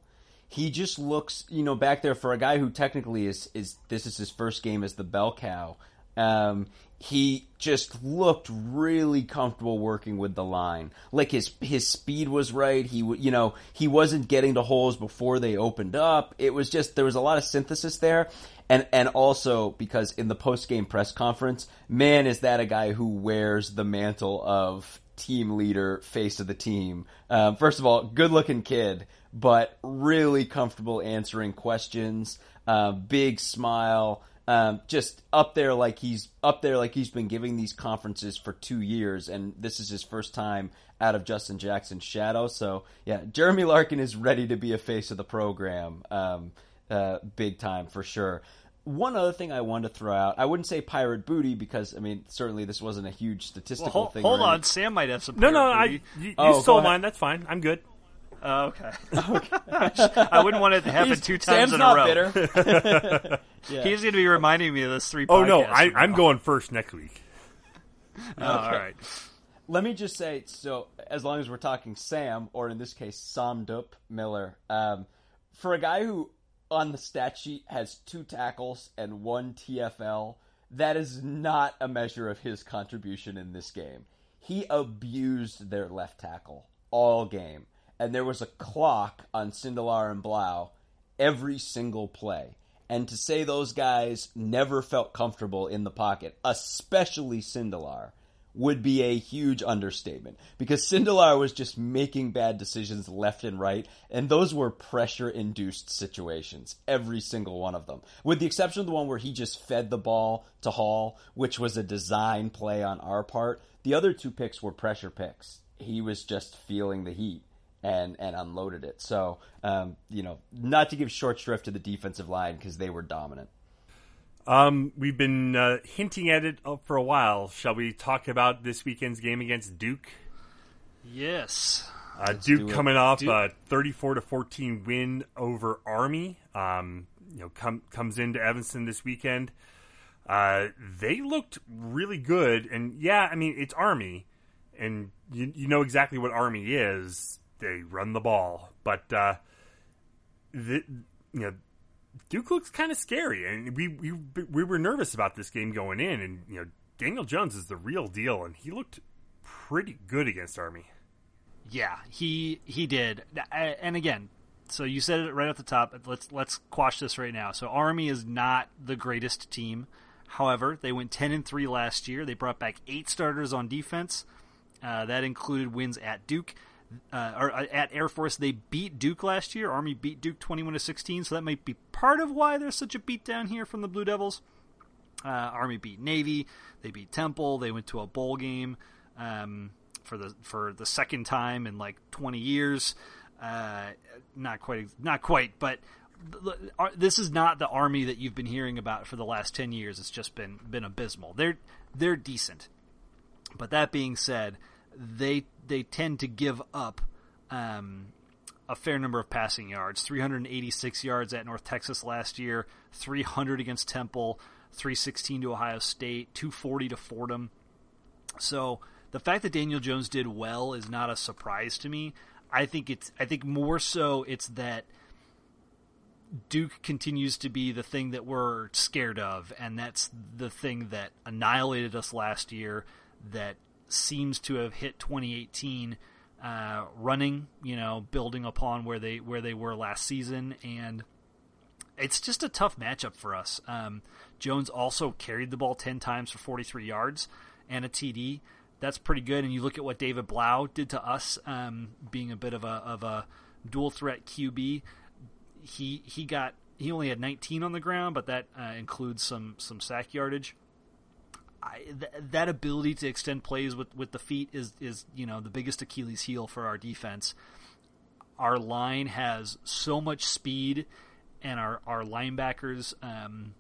[SPEAKER 4] He just looks, you know, back there for a guy who technically is is this is his first game as the bell cow. Um, he just looked really comfortable working with the line. Like his his speed was right. He you know he wasn't getting to holes before they opened up. It was just there was a lot of synthesis there, and and also because in the post game press conference, man, is that a guy who wears the mantle of team leader, face of the team. Um, first of all, good looking kid, but really comfortable answering questions. Uh, big smile. Um, just up there like he's up there like he's been giving these conferences for two years, and this is his first time out of Justin Jackson's shadow. So yeah, Jeremy Larkin is ready to be a face of the program, um, uh, big time for sure. One other thing I wanted to throw out, I wouldn't say pirate booty because I mean certainly this wasn't a huge statistical
[SPEAKER 3] well, hold,
[SPEAKER 4] thing.
[SPEAKER 3] Hold
[SPEAKER 4] or
[SPEAKER 3] on. Sam might have some.
[SPEAKER 1] No, no,
[SPEAKER 3] pirate
[SPEAKER 1] I
[SPEAKER 3] booty.
[SPEAKER 1] you, you
[SPEAKER 4] Oh, go
[SPEAKER 1] stole
[SPEAKER 4] ahead.
[SPEAKER 1] mine. That's fine. I'm good.
[SPEAKER 3] Oh, okay. I wouldn't want it to happen
[SPEAKER 4] He's-
[SPEAKER 3] two times
[SPEAKER 4] Sam's
[SPEAKER 3] in
[SPEAKER 4] not
[SPEAKER 3] a row.
[SPEAKER 4] bitter. Yeah.
[SPEAKER 3] He's going to be reminding me of those three.
[SPEAKER 1] Oh no, I, I'm going first next week.
[SPEAKER 3] Oh, all right.
[SPEAKER 4] Let me just say, so as long as we're talking Sam, or in this case, Samdup Miller, um, for a guy who on the stat sheet has two tackles and one TFL, that is not a measure of his contribution in this game. He abused their left tackle all game, and there was a clock on Sindelar and Blough every single play. And to say those guys never felt comfortable in the pocket, especially Sindelar, would be a huge understatement because Sindelar was just making bad decisions left and right, and those were pressure induced situations, every single one of them. With the exception of the one where he just fed the ball to Hall, which was a design play on our part, the other two picks were pressure picks. He was just feeling the heat and and unloaded it. So, um, you know, not to give short shrift to the defensive line because they were dominant.
[SPEAKER 1] Um, we've been uh, hinting at it uh, for a while. Shall we talk about this weekend's game against Duke?
[SPEAKER 3] Yes.
[SPEAKER 1] Uh, Duke coming off
[SPEAKER 3] Duke-
[SPEAKER 1] a 34 to 14 win over Army. Um, you know, com- comes into Evanston this weekend. Uh, they looked really good, and yeah, I mean it's Army, and you you know exactly what Army is. They run the ball, but uh, the, you know Duke looks kind of scary, and we, we we were nervous about this game going in, and you know Daniel Jones is the real deal, and he looked pretty good against Army.
[SPEAKER 3] Yeah, he he did. And again, so you said it right at the top. Let's let's quash this right now. So Army is not the greatest team. However, they went ten and three last year. They brought back eight starters on defense. Uh, that included wins at Duke. Uh, or uh, at Air Force, they beat Duke last year. Army beat Duke twenty-one to sixteen, so that might be part of why there's such a beat down here from the Blue Devils. Uh, Army beat Navy. They beat Temple. They went to a bowl game um, for the for the second time in like 20 years. Uh, not quite, not quite, but th- th- this is not the Army that you've been hearing about for the last 10 years. It's just been been abysmal. They're they're decent, but that being said, they they tend to give up. Um, a fair number of passing yards 386 yards at North Texas last year, 300 against Temple, 316 to Ohio State, 240 to Fordham. So the fact that Daniel Jones did well is not a surprise to me. I think it's I think more so it's that Duke continues to be the thing that we're scared of, and that's the thing that annihilated us last year. That seems to have hit 2018 uh, running, you know, building upon where they where they were last season, and it's just a tough matchup for us. Um, Jones also carried the ball 10 times for 43 yards and a TD. That's pretty good. And you look at what David Blough did to us, um, being a bit of a of a dual threat QB he he got he only had 19 on the ground, but that uh, includes some some sack yardage. I, th- that ability to extend plays with, with the feet is is you know the biggest Achilles heel for our defense. Our line has so much speed, and our our linebackers um,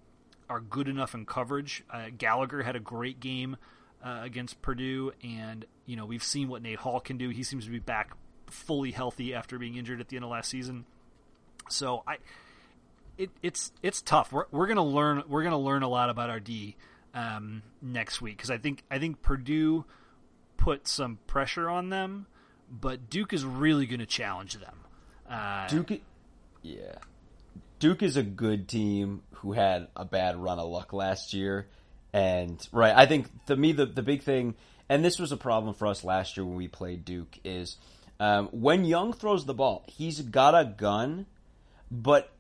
[SPEAKER 3] are good enough in coverage. Uh, Gallagher had a great game uh, against Purdue, and you know we've seen what Nate Hall can do. He seems to be back fully healthy after being injured at the end of last season. So I, it, it's it's tough. We're, we're gonna learn we're gonna learn a lot about our D um, next week because I think I think Purdue put some pressure on them, but Duke is really going to challenge them. Uh,
[SPEAKER 4] Duke, yeah, Duke is a good team who had a bad run of luck last year, and right. I think to me the the big thing, and this was a problem for us last year when we played Duke, is um, when Young throws the ball, he's got a gun but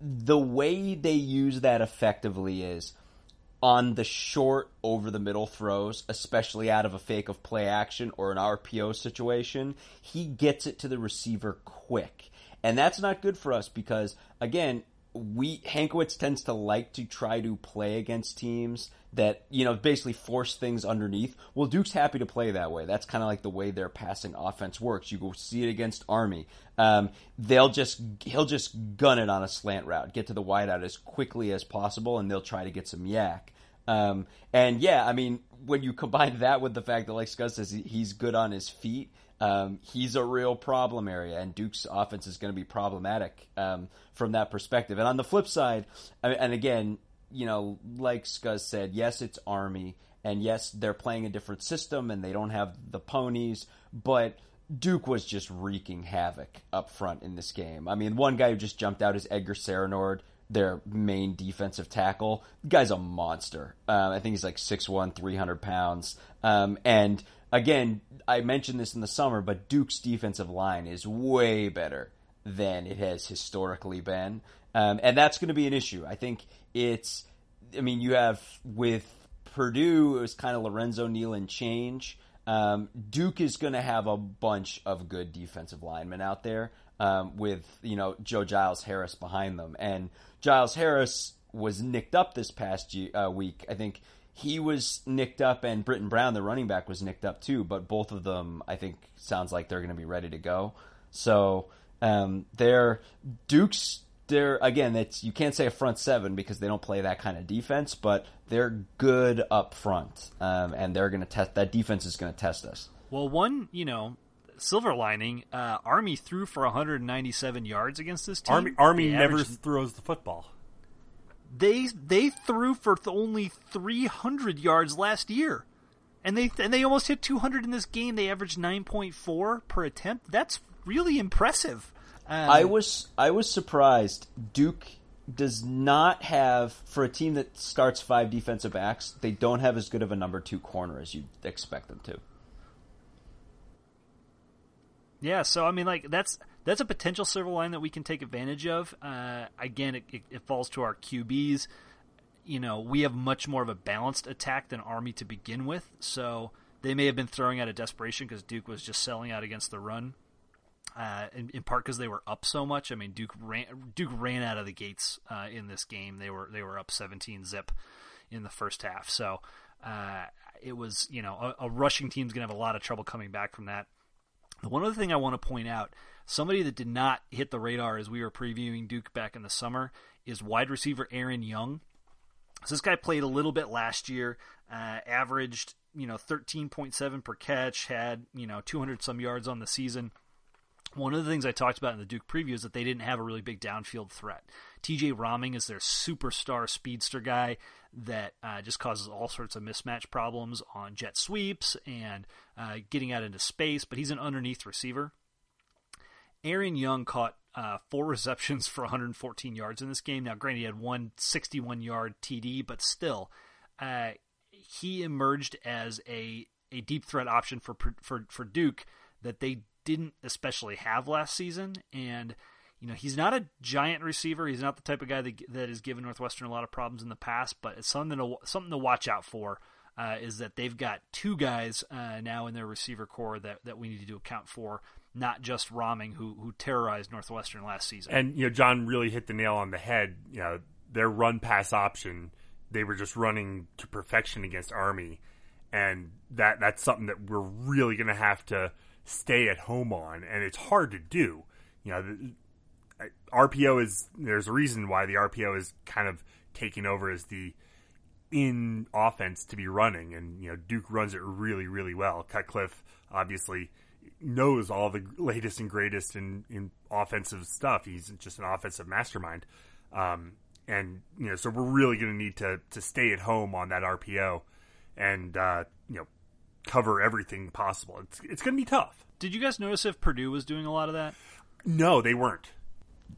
[SPEAKER 4] the way they use that effectively is on the short over the middle throws, especially out of a fake of play action or an RPO situation, he gets it to the receiver quick. And that's not good for us because again, we Hankwitz tends to like to try to play against teams that you know basically force things underneath. Well, Duke's happy to play that way. That's kind of like the way their passing offense works. You go see it against Army. Um, they'll just he'll just gun it on a slant route, get to the wideout as quickly as possible, and they'll try to get some YAC. Um, and yeah, I mean, when you combine that with the fact that, like Scott says, he's good on his feet, um, he's a real problem area, and Duke's offense is going to be problematic um, from that perspective. And on the flip side, and again, you know, like Scuzz said, yes, it's Army, and yes, they're playing a different system, and they don't have the ponies, but Duke was just wreaking havoc up front in this game. I mean, one guy who just jumped out is Edgar Cerenord, their main defensive tackle. The guy's a monster. Um, I think he's like 6'1", 300 pounds. Um, and again, I mentioned this in the summer, but Duke's defensive line is way better than it has historically been. Um, and that's going to be an issue. I think it's, I mean, you have with Purdue, it was kind of Lorenzo Neal and change. Um, Duke is going to have a bunch of good defensive linemen out there um, with, you know, Joe Giles Harris behind them. And Giles Harris was nicked up this past uh, week. I think he was nicked up, and Brittain Brown, the running back, was nicked up too. But both of them, I think, sounds like they're going to be ready to go. So um, they're Duke's. They're again, it's you can't say a front seven because they don't play that kind of defense, but they're good up front, um, and they're going to test. That defense is going to test us.
[SPEAKER 3] Well, one, you know, silver lining, uh, Army threw for 197 yards against this team.
[SPEAKER 1] Army, Army never throws the football
[SPEAKER 3] they they threw for only 300 yards last year, and they and they almost hit 200 in this game. They averaged 9.4 per attempt. That's really impressive.
[SPEAKER 4] Um, I was I was surprised. Duke does not have for a team that starts five defensive backs. They don't have as good of a number two corner as you'd expect them to.
[SPEAKER 3] Yeah, so I mean, like that's that's a potential silver line that we can take advantage of. Uh, again, it, it, it, falls to our QBs. You know, we have much more of a balanced attack than Army to begin with, so they may have been throwing out of desperation because Duke was just selling out against the run. Uh, in, in, part because they were up so much. I mean, Duke ran Duke ran out of the gates uh, in this game. They were they were up 17 zip in the first half. So uh, it was you know a, a rushing team's gonna have a lot of trouble coming back from that. The one other thing I want to point out Somebody that did not hit the radar as we were previewing Duke back in the summer is wide receiver Aaron Young. So this guy played a little bit last year, uh, averaged you know 13.7 per catch, had you know 200 some yards on the season. one of the things I talked about in the Duke preview is that they didn't have a really big downfield threat. TJ Rahming is their superstar speedster guy that uh, just causes all sorts of mismatch problems on jet sweeps and uh, getting out into space, but he's an underneath receiver. Aaron Young caught uh, four receptions for 114 yards in this game. Now, granted, he had one 61 yard TD, but still, uh, he emerged as a, a deep threat option for, for, for Duke that they didn't especially have last season. And, you know, he's not a giant receiver. He's not the type of guy that, that has given Northwestern a lot of problems in the past, but it's something to, something to watch out for. Uh, is that they've got two guys uh, now in their receiver core that, that we need to account for, not just Rahming, who who terrorized Northwestern last season.
[SPEAKER 1] And you know, John really hit the nail on the head. You know, their run pass option, they were just running to perfection against Army, and that that's something that we're really going to have to stay at home on, and it's hard to do. You know, the, RPO is there's a reason why the RPO is kind of taking over as the in offense to be running, and you know Duke runs it really really well. Cutcliffe obviously knows all the latest and greatest in, in offensive stuff. He's just an offensive mastermind, um, and you know so we're really going to need to to stay at home on that RPO, and uh, you know cover everything possible. It's it's going to be tough.
[SPEAKER 3] Did you guys notice if Purdue was doing a lot of that?
[SPEAKER 1] No, they weren't.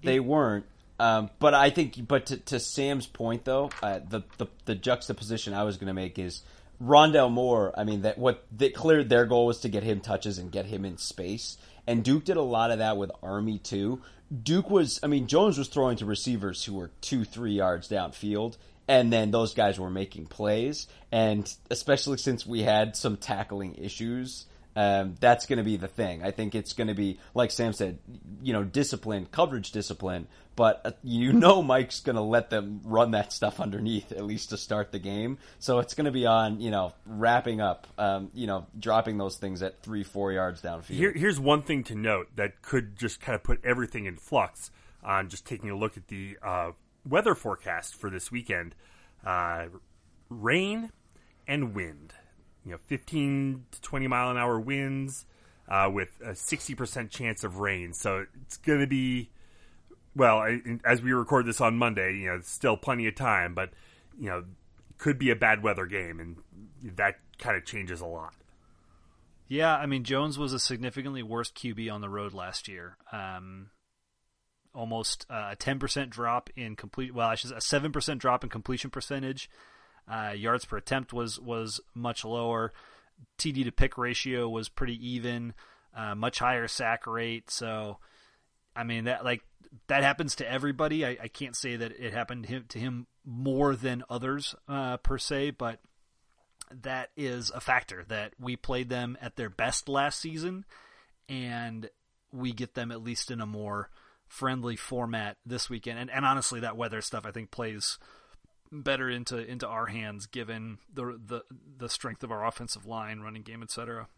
[SPEAKER 4] They weren't. Um, but I think, but to, to Sam's point though, uh, the, the the juxtaposition I was going to make is Rondale Moore. I mean, that what they cleared their goal was to get him touches and get him in space, and Duke did a lot of that with Army too. Duke was, I mean, Jones was throwing to receivers who were two, three yards downfield, and then those guys were making plays. And especially since we had some tackling issues, um, that's going to be the thing. I think it's going to be, like Sam said, you know, discipline, coverage discipline, but uh, you know Mike's going to let them run that stuff underneath at least to start the game. So it's going to be on, you know, wrapping up, um, you know, dropping those things at three, four yards downfield.
[SPEAKER 1] Here, here's one thing to note that could just kind of put everything in flux on just taking a look at the uh, weather forecast for this weekend. Uh, rain and wind you know 15 to 20 mile an hour winds uh, with a 60% chance of rain. So it's going to be well I, as we record this on Monday, you know, still plenty of time, but you know, could be a bad weather game and that kind of changes a lot.
[SPEAKER 3] Yeah, I mean Jones was a significantly worse QB on the road last year. Um, almost a 10% drop in complete well, I should say a 7% drop in completion percentage uh, yards per attempt was was much lower. TD to pick ratio was pretty even. Uh, much higher sack rate. So, I mean that like that happens to everybody. I, I can't say that it happened to him, to him more than others uh, per se, but that is a factor that we played them at their best last season, and we get them at least in a more friendly format this weekend. And, and honestly, that weather stuff I think plays better into into our hands given the the the strength of our offensive line, running game, etc.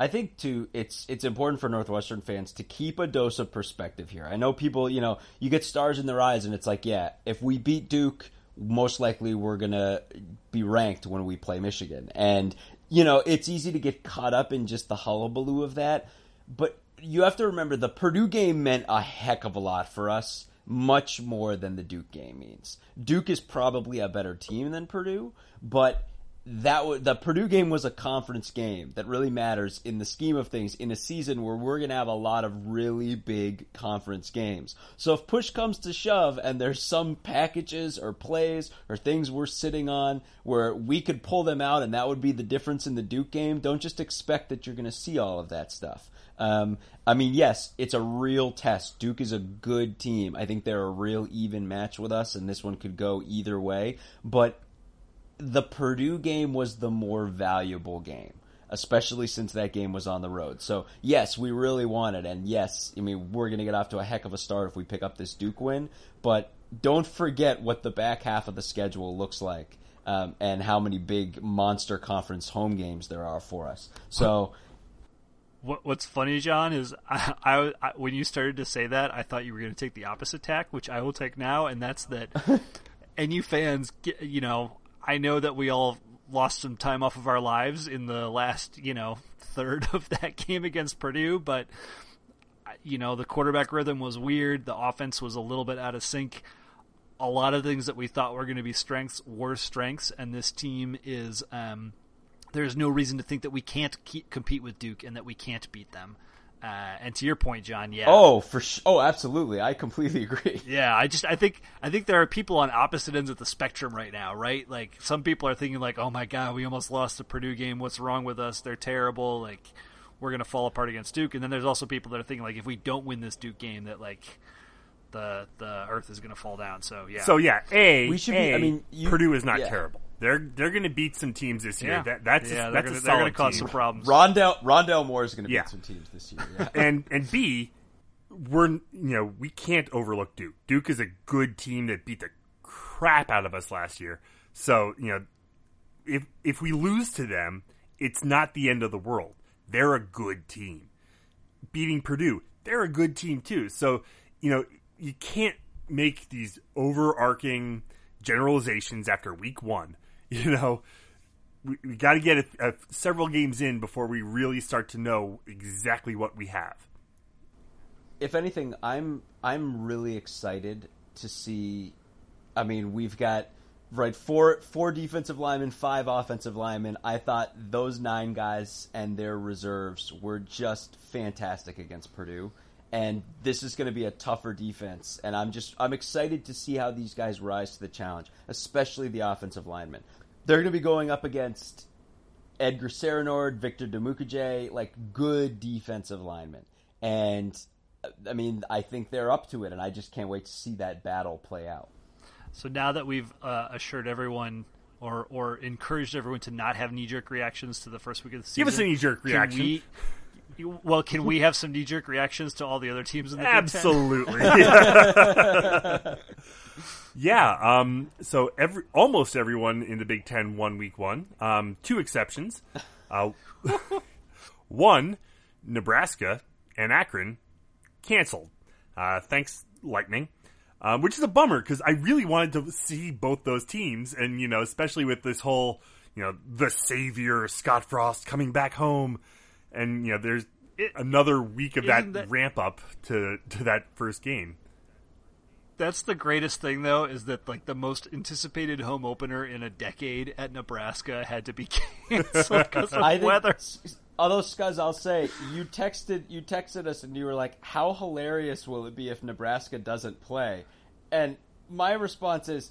[SPEAKER 4] I think too it's it's important for Northwestern fans to keep a dose of perspective here. I know people, you know, you get stars in their eyes and it's like, yeah, if we beat Duke, most likely we're going to be ranked when we play Michigan. And you know, it's easy to get caught up in just the hullabaloo of that, but you have to remember the Purdue game meant a heck of a lot for us much more than the Duke game means. Duke is probably a better team than Purdue, but that w- the Purdue game was a conference game that really matters in the scheme of things in a season where we're going to have a lot of really big conference games. So if push comes to shove and there's some packages or plays or things we're sitting on where we could pull them out and that would be the difference in the Duke game, don't just expect that you're going to see all of that stuff. Um, I mean, yes, it's a real test. Duke is a good team. I think they're a real even match with us, and this one could go either way. But the Purdue game was the more valuable game, especially since that game was on the road. So, yes, we really want it. And yes, I mean, we're going to get off to a heck of a start if we pick up this Duke win. But don't forget what the back half of the schedule looks like. Um, and how many big monster conference home games there are for us. So
[SPEAKER 3] what, what's funny, John, is I, I, I, when you started to say that, I thought you were going to take the opposite tack, which I will take now, and that's that. and you fans, get, you know, I know that we all lost some time off of our lives in the last, you know, third of that game against Purdue, but you know, the quarterback rhythm was weird. The offense was a little bit out of sync. A lot of things that we thought were going to be strengths were strengths, and this team is. Um, there's no reason to think that we can't keep, compete with Duke and that we can't beat them. Uh, and to your point, John, yeah.
[SPEAKER 4] Oh, for sh- oh, absolutely. I completely agree.
[SPEAKER 3] Yeah, I just I think I think there are people on opposite ends of the spectrum right now, right? Like some people are thinking like, "Oh my god, we almost lost the Purdue game. What's wrong with us? They're terrible. Like we're going to fall apart against Duke." And then there's also people that are thinking like if we don't win this Duke game that like the the earth is going to fall down. So, yeah.
[SPEAKER 1] So yeah, a
[SPEAKER 4] We should be-
[SPEAKER 1] A,
[SPEAKER 4] I mean, you-
[SPEAKER 1] Purdue is not
[SPEAKER 4] yeah.
[SPEAKER 1] terrible. They're they're going to beat some teams this year.
[SPEAKER 3] yeah.
[SPEAKER 1] That, that's
[SPEAKER 3] yeah,
[SPEAKER 1] that's
[SPEAKER 3] they're
[SPEAKER 1] a
[SPEAKER 3] gonna, they're
[SPEAKER 1] solid
[SPEAKER 3] cause
[SPEAKER 1] team.
[SPEAKER 3] some problems.
[SPEAKER 4] Rondale Rondale Moore is going to beat some teams this year. Yeah.
[SPEAKER 1] and and B, we're you know we can't overlook Duke. Duke is a good team that beat the crap out of us last year. So you know, if if we lose to them, it's not the end of the world. They're a good team. Beating Purdue, they're a good team too. So you know you can't make these overarching generalizations after week one. You know, we, we got to get a, a, several games in before we really start to know exactly what we have.
[SPEAKER 4] if anything, I'm I'm really excited to see. I mean, we've got right four four defensive linemen, five offensive linemen. I thought those nine guys and their reserves were just fantastic against Purdue. And this is going to be a tougher defense, and I'm just I'm excited to see how these guys rise to the challenge, especially the offensive linemen. They're going to be going up against Edgar Cerenord, Victor Dimukeje, like good defensive linemen. And uh, I mean, I think they're up to it, and I just can't wait to see that battle play out.
[SPEAKER 3] So now that we've uh, assured everyone or or encouraged everyone to not have knee jerk reactions to the first week of the season,
[SPEAKER 1] Give us a knee-jerk reaction.
[SPEAKER 3] we- well, can we have some knee jerk reactions to all the other teams in the Big Ten?
[SPEAKER 1] Absolutely. yeah. Um, so every almost everyone in the Big Ten won Week One. Um, two exceptions. Uh, one, Nebraska and Akron canceled. Uh, thanks, Lightning. Um, which is a bummer because I really wanted to see both those teams, and you know, especially with this whole, you know, the savior Scott Frost coming back home, and you know, there's another week of that,
[SPEAKER 3] that-
[SPEAKER 1] ramp up to to that first game.
[SPEAKER 3] That's the greatest thing, though, is that like the most anticipated home opener in a decade at Nebraska had to be canceled because of
[SPEAKER 4] I think,
[SPEAKER 3] weather.
[SPEAKER 4] although Scuzz, I'll say you texted you texted us, and you were like, "How hilarious will it be if Nebraska doesn't play?" And my response is,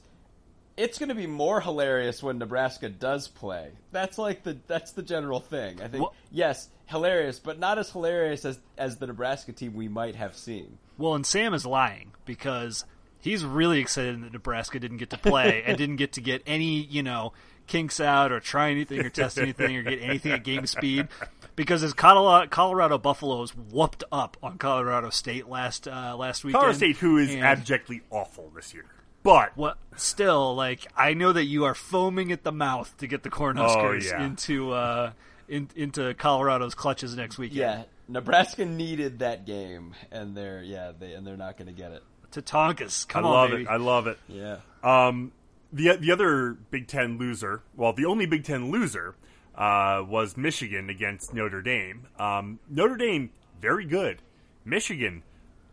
[SPEAKER 4] "It's going to be more hilarious when Nebraska does play." That's like the that's the general thing. I think
[SPEAKER 3] Well-
[SPEAKER 4] yes, hilarious, but not as hilarious as as the Nebraska team we might have seen.
[SPEAKER 3] Well, and Sam is lying because he's really excited that Nebraska didn't get to play and didn't get to get any, you know, kinks out or try anything or test anything or get anything at game speed because his Colorado, Colorado Buffaloes whooped up on Colorado State last uh, last weekend.
[SPEAKER 1] Colorado State, who is
[SPEAKER 3] and-
[SPEAKER 1] abjectly awful this year, but
[SPEAKER 3] What still like I know that you are foaming at the mouth to get the Cornhuskers
[SPEAKER 1] Oh, yeah.
[SPEAKER 3] into uh in, into Colorado's clutches next weekend.
[SPEAKER 4] Yeah, Nebraska needed that game, and they're yeah they and they're not going to get it.
[SPEAKER 3] To Tonkas.
[SPEAKER 1] I
[SPEAKER 3] Come on,
[SPEAKER 1] love
[SPEAKER 3] baby.
[SPEAKER 1] it. I love it.
[SPEAKER 4] Yeah.
[SPEAKER 1] Um, the the other Big Ten loser, well, the only Big Ten loser, uh, was Michigan against Notre Dame. Um, Notre Dame very good. Michigan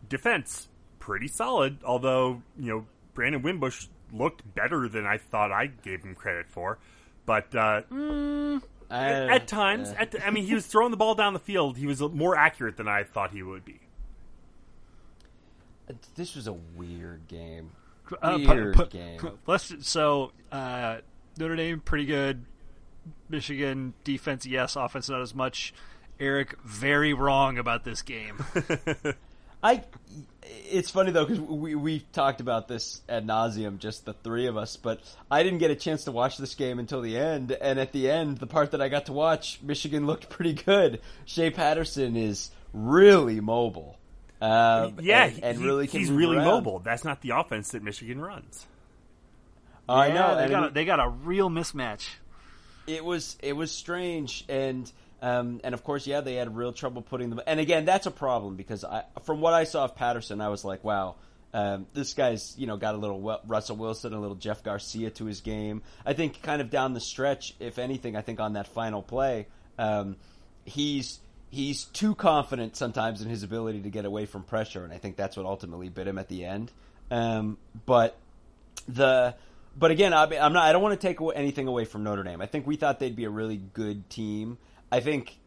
[SPEAKER 1] defense pretty solid, although you know Brandon Wimbush looked better than I thought I gave him credit for. But uh,
[SPEAKER 4] I-
[SPEAKER 1] at times,
[SPEAKER 4] yeah.
[SPEAKER 1] at the, I mean, he was throwing the ball down the field. He was more accurate than I thought he would be.
[SPEAKER 4] This was a weird game.
[SPEAKER 3] Uh,
[SPEAKER 4] Weird
[SPEAKER 3] pu-
[SPEAKER 4] game.
[SPEAKER 3] Let's so uh, Notre Dame pretty good. Michigan defense, yes. Offense, not as much. Eric, very wrong about this game.
[SPEAKER 4] I. It's funny though because we we talked about this ad nauseum, just the three of us. But I didn't get a chance to watch this game until the end, and at the end, the part that I got to watch, Michigan looked pretty good. Shea Patterson is really mobile. Um,
[SPEAKER 1] Yeah,
[SPEAKER 4] and, and
[SPEAKER 1] he-
[SPEAKER 4] really can
[SPEAKER 1] he's really
[SPEAKER 4] around.
[SPEAKER 1] mobile. That's not the offense that Michigan runs.
[SPEAKER 4] I
[SPEAKER 3] Yeah,
[SPEAKER 4] know.
[SPEAKER 3] they got,
[SPEAKER 4] it-
[SPEAKER 3] a, they got a real mismatch.
[SPEAKER 4] it was it was strange and um, and of course yeah they had real trouble putting them and again that's a problem because I from what I saw of Patterson I was like wow um, this guy's you know got a little Russell Wilson a little Jeff Garcia to his game I think kind of down the stretch if anything I think on that final play um, he's he's too confident sometimes in his ability to get away from pressure, and I think that's what ultimately bit him at the end. Um, but the but again, I, am not. I don't want to take anything away from Notre Dame. I think we thought they'd be a really good team. I think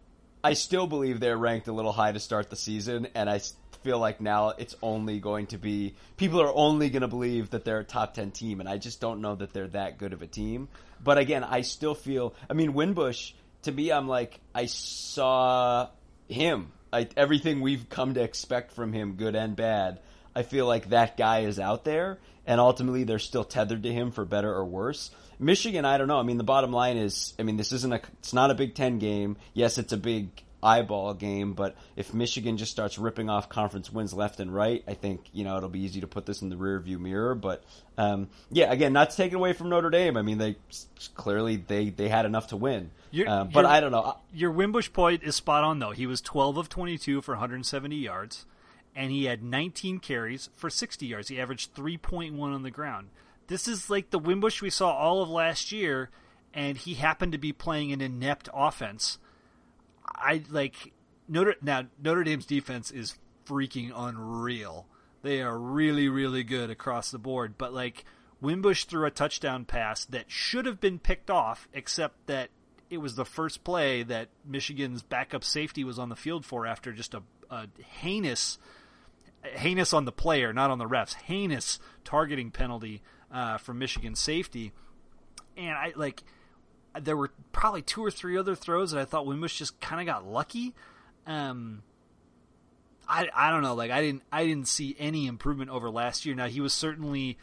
[SPEAKER 4] I still believe they're ranked a little high to start the season, and I feel like now it's only going to be people are only going to believe that they're a top ten team, and I just don't know that they're that good of a team. But again, I still feel. I mean, Wimbush to me, I'm like I saw him. I, everything we've come to expect from him, good and bad. I feel like that guy is out there, and ultimately they're still tethered to him for better or worse. Michigan, I don't know. I mean, the bottom line is, I mean, this isn't a, it's not a Big Ten game. Yes, it's a big eyeball game, but if Michigan just starts ripping off conference wins left and right, I think you know it'll be easy to put this in the rearview mirror. But um, yeah, again, not to take it away from Notre Dame. I mean, they clearly they they had enough to win. Uh, but I don't know.
[SPEAKER 3] Your Wimbush point is spot on though. He was 12 of 22 for 170 yards, and he had 19 carries for 60 yards. He averaged 3.1 on the ground. This is like the Wimbush we saw all of last year, and he happened to be playing an inept offense I like Notre now Notre Dame's defense is freaking unreal. They are really really good across the board, but like Wimbush threw a touchdown pass that should have been picked off, except that it was the first play that Michigan's backup safety was on the field for after just a, a heinous, heinous on the player, not on the refs, heinous targeting penalty uh, from Michigan safety. And I like there were probably two or three other throws that I thought Wimbush just kind of got lucky. Um, I I don't know. Like I didn't I didn't see any improvement over last year. Now he was certainly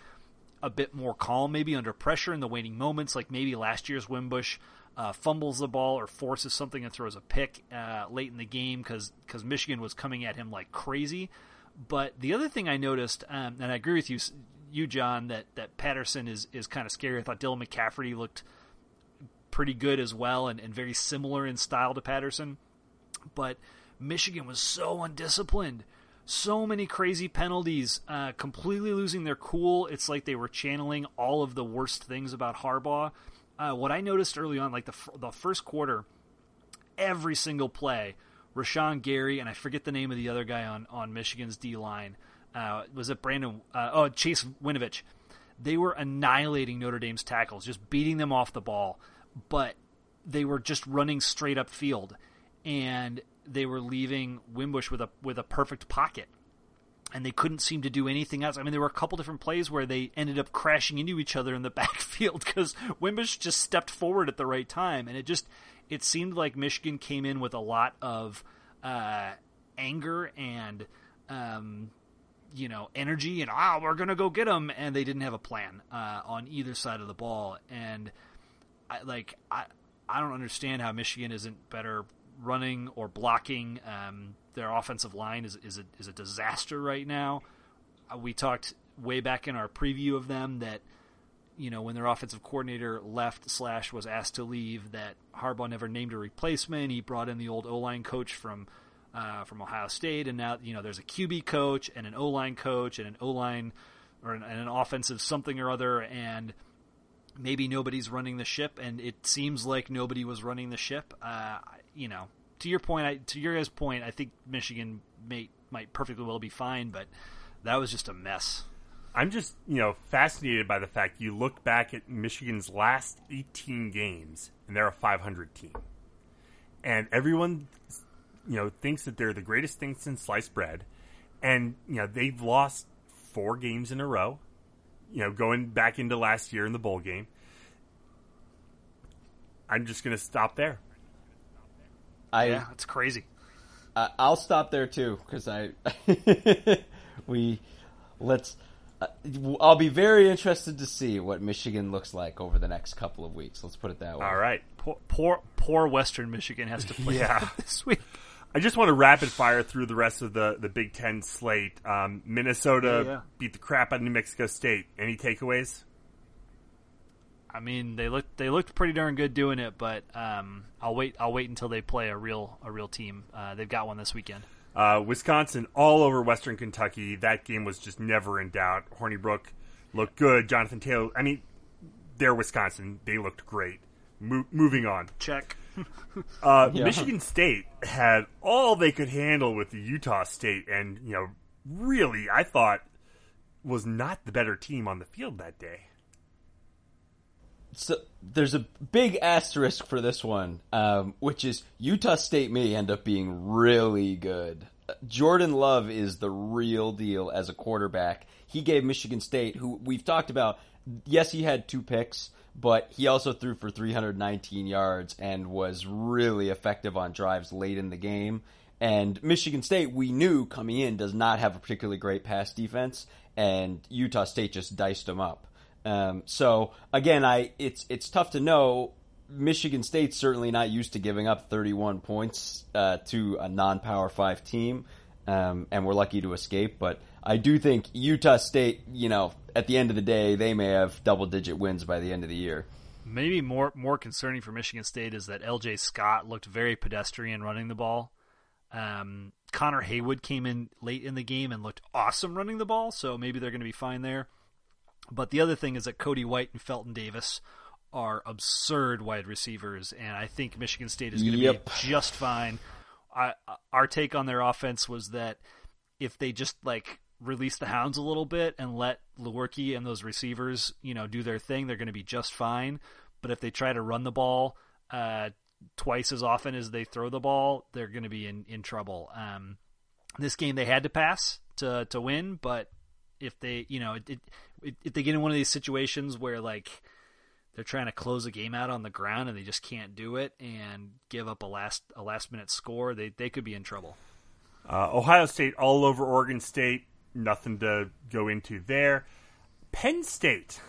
[SPEAKER 3] a bit more calm, maybe under pressure in the waning moments. Like maybe last year's Wimbush uh, fumbles the ball or forces something and throws a pick uh, late in the game because because Michigan was coming at him like crazy. But the other thing I noticed, um, and I agree with you, you John, that that Patterson is is kind of scary. I thought Dylan McCaffrey looked pretty good as well and, and very similar in style to Patterson. But Michigan was so undisciplined. So many crazy penalties, uh, completely losing their cool. It's like they were channeling all of the worst things about Harbaugh. Uh, what I noticed early on, like the, the first quarter, every single play, Rashan Gary, and I forget the name of the other guy on, on Michigan's D line. Uh, was it Brandon? Uh, oh, Chase Winovich. They were annihilating Notre Dame's tackles, just beating them off the ball but they were just running straight up field, and they were leaving Wimbush with a with a perfect pocket, and they couldn't seem to do anything else. I mean, there were a couple different plays where they ended up crashing into each other in the backfield because Wimbush just stepped forward at the right time, and it just it seemed like Michigan came in with a lot of uh, anger and um, you know energy and ah oh, we're gonna go get them, and they didn't have a plan uh, on either side of the ball, and I, like I I don't understand how Michigan isn't better running or blocking. Um, their offensive line is is a, is a disaster right now. Uh, we talked way back in our preview of them that you know when their offensive coordinator left slash was asked to leave that Harbaugh never named a replacement. He brought in the old O line coach from uh, from Ohio State, and now you know there's a QB coach and an O line coach and an O line or an, an offensive something or other, and maybe nobody's running the ship, and it seems like nobody was running the ship. Uh, you know, to your point, I, to your guys' point, I think Michigan may might perfectly well be fine, but that was just a mess.
[SPEAKER 1] I'm just you know fascinated by the fact you look back at Michigan's last 18 games, and they're a 500 team, and everyone you know thinks that they're the greatest thing since sliced bread, and you know they've lost four games in a row you know, going back into last year in the bowl game. I'm just going to stop there.
[SPEAKER 3] I, yeah, it's crazy.
[SPEAKER 4] Uh, I'll stop there too because I we let's. Uh, I'll be very interested to see what Michigan looks like over the next couple of weeks. Let's put it that way.
[SPEAKER 1] All right.
[SPEAKER 3] Poor, poor, poor Western Michigan has to play yeah. this week.
[SPEAKER 1] I just want to rapid fire through the rest of the, the Big Ten slate. Um, Minnesota yeah, yeah. beat the crap out of New Mexico State. Any takeaways?
[SPEAKER 3] I mean, they looked they looked pretty darn good doing it, but um, I'll wait I'll wait until they play a real a real team. Uh, they've got one this weekend.
[SPEAKER 1] Uh, Wisconsin all over Western Kentucky. That game was just never in doubt. Hornibrook looked good. Jonathan Taylor. I mean, they're Wisconsin. They looked great. Mo- moving on.
[SPEAKER 3] Check.
[SPEAKER 1] Uh,
[SPEAKER 4] Yeah.
[SPEAKER 1] Michigan State had all they could handle with Utah State, and you know, really, I thought was not the better team on the field that day.
[SPEAKER 4] So there's a big asterisk for this one, um, which is Utah State may end up being really good. Jordan Love is the real deal as a quarterback. He gave Michigan State, who we've talked about, yes, he had two picks, but he also threw for 319 yards and was really effective on drives late in the game. And Michigan State, we knew coming in, does not have a particularly great pass defense, and Utah State just diced them up. Um, so again, I it's it's tough to know. Michigan State's certainly not used to giving up 31 points uh, to a non-power five team, um, and we're lucky to escape. But I do think Utah State, you know, at the end of the day, they may have double-digit wins by the end of the year.
[SPEAKER 3] Maybe more more concerning for Michigan State is that L.J. Scott looked very pedestrian running the ball. Um, Connor Heyward came in late in the game and looked awesome running the ball, so maybe they're going to be fine there. But the other thing is that Cody White and Felton Davis are absurd wide receivers, and I think Michigan State is going to
[SPEAKER 4] Yep.
[SPEAKER 3] be just fine. I, our take on their offense was that if they just like release the hounds a little bit and let Lewerke and those receivers, you know, do their thing, they're going to be just fine. But if they try to run the ball uh, twice as often as they throw the ball, they're going to be in in trouble. Um, this game they had to pass to to win, but if they, you know, it, it, if they get in one of these situations where like they're trying to close a game out on the ground and they just can't do it and give up a last a last minute score, they they could be in trouble.
[SPEAKER 1] Uh, Ohio State all over Oregon State. Nothing to go into there. Penn State.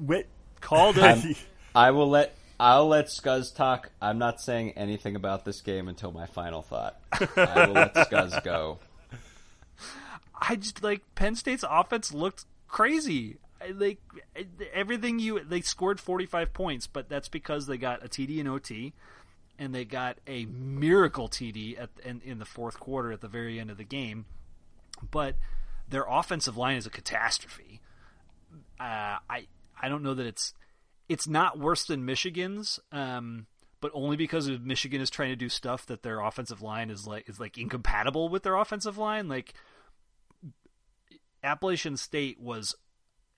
[SPEAKER 1] Wit-
[SPEAKER 3] Called it.
[SPEAKER 4] I'm- I will let I'll let Scuzz talk. I'm not saying anything about this game until my final thought. I will let Scuzz go.
[SPEAKER 3] I just like Penn State's offense looked crazy. I, Like everything you they scored 45 points, but that's because they got a TD and OT and they got a miracle TD at in, in the fourth quarter at the very end of the game. But their offensive line is a catastrophe. Uh, I I don't know that it's it's not worse than Michigan's, um, but only because Michigan is trying to do stuff that their offensive line is like is like incompatible with their offensive line. Like Appalachian State was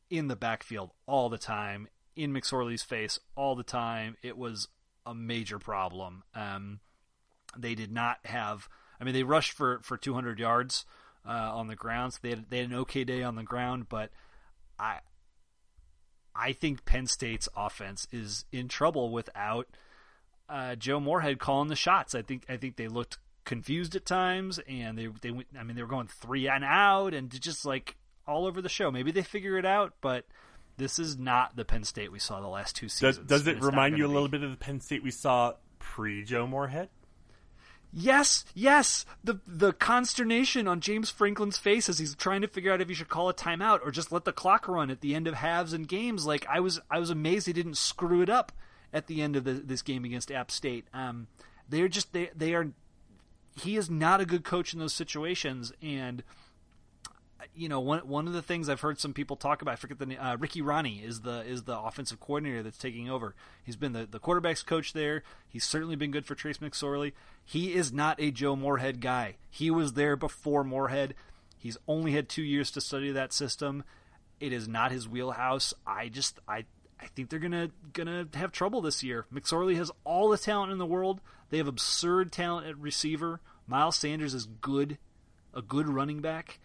[SPEAKER 3] in the backfield all the time, in McSorley's face all the time. It was a major problem. Um, they did not have. I mean, they rushed for for 200 yards uh, on the ground. So they had they had an okay day on the ground, but I I think Penn State's offense is in trouble without uh, Joe Moorhead calling the shots. I think I think they looked confused at times, and they they went. I mean, they were going three and out, and just like all over the show. Maybe they figure it out, but this is not the Penn State we saw the last two seasons.
[SPEAKER 1] does it remind you a little
[SPEAKER 3] be.
[SPEAKER 1] bit of the Penn State we saw pre Joe Moorhead?
[SPEAKER 3] Yes, yes. The the consternation on James Franklin's face as he's trying to figure out if he should call a timeout or just let the clock run at the end of halves and games. Like I was, I was amazed he didn't screw it up at the end of the, this game against App State. Um, they're just they they are. He is not a good coach in those situations, and you know one one of the things I've heard some people talk about. I forget the name. Uh, Ricky Rahne is the is the offensive coordinator that's taking over. He's been the the quarterbacks coach there. He's certainly been good for Trace McSorley. He is not a Joe Moorhead guy. He was there before Moorhead. He's only had two years to study that system. It is not his wheelhouse. I just I I think they're gonna gonna have trouble this year. McSorley has all the talent in the world. They have absurd talent at receiver. Miles Sanders is good, a good running back,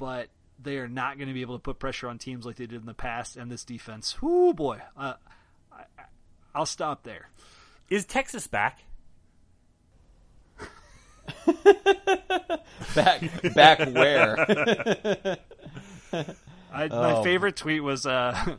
[SPEAKER 3] but they are not going to be able to put pressure on teams like they did in the past. And this defense, whoo boy, uh, I, I- I'll stop there.
[SPEAKER 1] Is Texas back?
[SPEAKER 4] Back back where?
[SPEAKER 3] I,
[SPEAKER 4] Oh.
[SPEAKER 3] My favorite tweet was uh,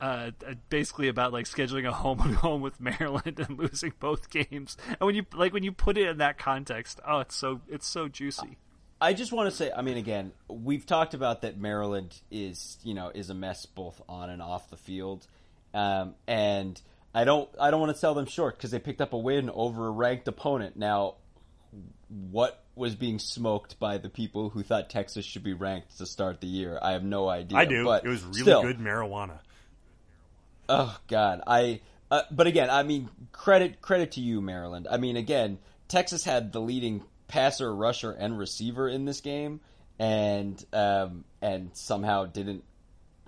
[SPEAKER 3] uh, basically about like scheduling a home and home with Maryland and losing both games. And when you like when you put it in that context, oh, it's so it's so juicy.
[SPEAKER 4] I just want to say, I mean, again, we've talked about that Maryland is, you know, is a mess both on and off the field, um, and I don't, I don't want to sell them short because they picked up a win over a ranked opponent. Now, what was being smoked by the people who thought Texas should be ranked to start the year? I have no idea.
[SPEAKER 1] I do.
[SPEAKER 4] But
[SPEAKER 1] it was really
[SPEAKER 4] still,
[SPEAKER 1] good marijuana.
[SPEAKER 4] Oh God, I Uh, but again, I mean, credit credit to you, Maryland. I mean, again, Texas had the leading passer, rusher, and receiver in this game, and um, and somehow didn't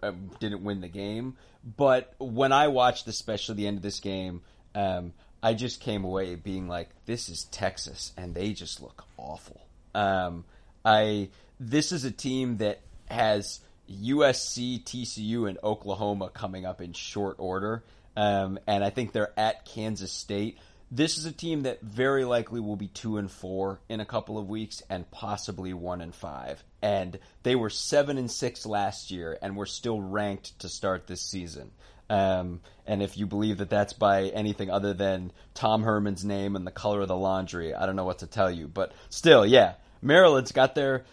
[SPEAKER 4] um, didn't win the game. But when I watched, especially the end of this game, um, I just came away being like, "This is Texas, and they just look awful." Um, I this is a team that has USC, TCU, and Oklahoma coming up in short order, um, and I think they're at Kansas State. This is a team that very likely will be two and four in a couple of weeks, and possibly one and five. And they were seven and six last year, and were still ranked to start this season. Um, and if you believe that that's by anything other than Tom Herman's name and the color of the laundry, I don't know what to tell you. But still, yeah, Maryland's got their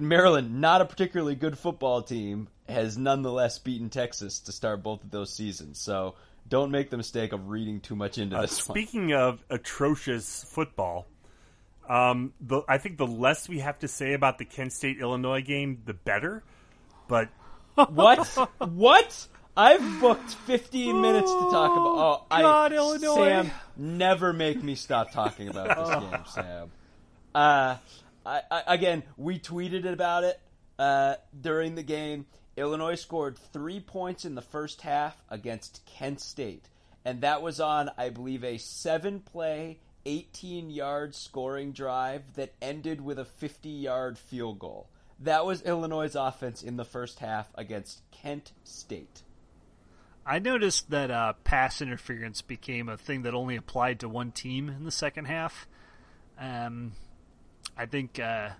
[SPEAKER 4] Maryland, not a particularly good football team, has nonetheless beaten Texas to start both of those seasons. So don't make the mistake of reading too much into
[SPEAKER 1] Uh,
[SPEAKER 4] this one.
[SPEAKER 1] speaking of atrocious football, um, the, I think the less we have to say about the Kent State Illinois game, the better. But
[SPEAKER 4] What? what? I've booked 15 minutes to talk about. Oh,
[SPEAKER 3] God,
[SPEAKER 4] I,
[SPEAKER 3] Illinois.
[SPEAKER 4] Sam, never make me stop talking about this game, Sam. Uh, I, I, again, we tweeted about it uh, during the game. Illinois scored three points in the first half against Kent State, and that was on, I believe, a seven-play, 18-yard scoring drive that ended with a 50-yard field goal. That was Illinois' offense in the first half against Kent State.
[SPEAKER 3] I noticed that uh, pass interference became a thing that only applied to one team in the second half. Um, I think uh,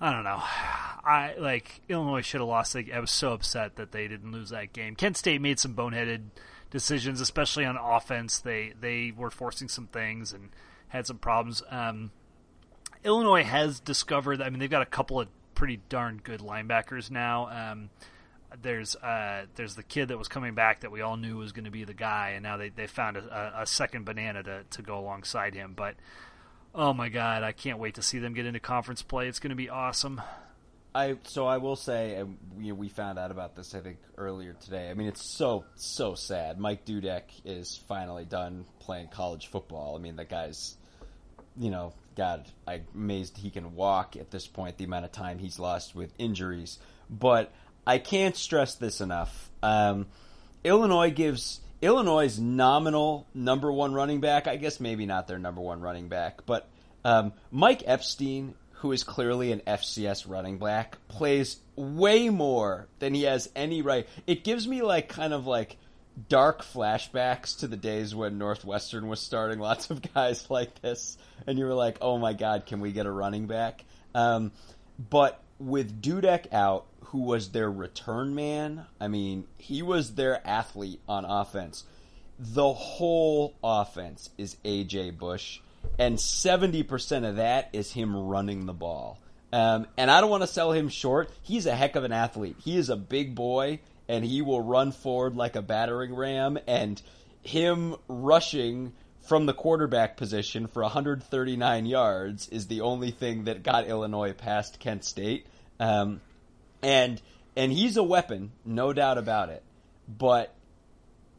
[SPEAKER 3] I don't know. I like Illinois should have lost. I was so upset that they didn't lose that game. Kent State made some boneheaded decisions, especially on offense. They they were forcing some things and had some problems. Um, Illinois has discovered. I mean, they've got a couple of pretty darn good linebackers now. Um, there's uh, there's the kid that was coming back that we all knew was going to be the guy, and now they, they found a, a, a second banana to, to go alongside him. But oh my god, I can't wait to see them get into conference play. It's going to be awesome.
[SPEAKER 4] I so I will say, and we, we found out about this I think earlier today. I mean, it's so so sad. Mike Dudek is finally done playing college football. I mean, the guy's, you know, God, I'm amazed he can walk at this point. The amount of time he's lost with injuries, but I can't stress this enough. Um, Illinois gives Illinois' nominal number one running back. I guess maybe not their number one running back, but um, Mike Epstein, who is clearly an FCS running back, plays way more than he has any right. It gives me like kind of like dark flashbacks to the days when Northwestern was starting lots of guys like this, and you were like, "Oh my God, can we get a running back?" Um, but with Dudek out, who was their return man, I mean, he was their athlete on offense. The whole offense is AJ Bush, and 70% of that is him running the ball. Um, and I don't want to sell him short. He's a heck of an athlete. He is a big boy, and he will run forward like a battering ram. And him rushing from the quarterback position for 139 yards is the only thing that got Illinois past Kent State. Um, and and he's a weapon, no doubt about it. But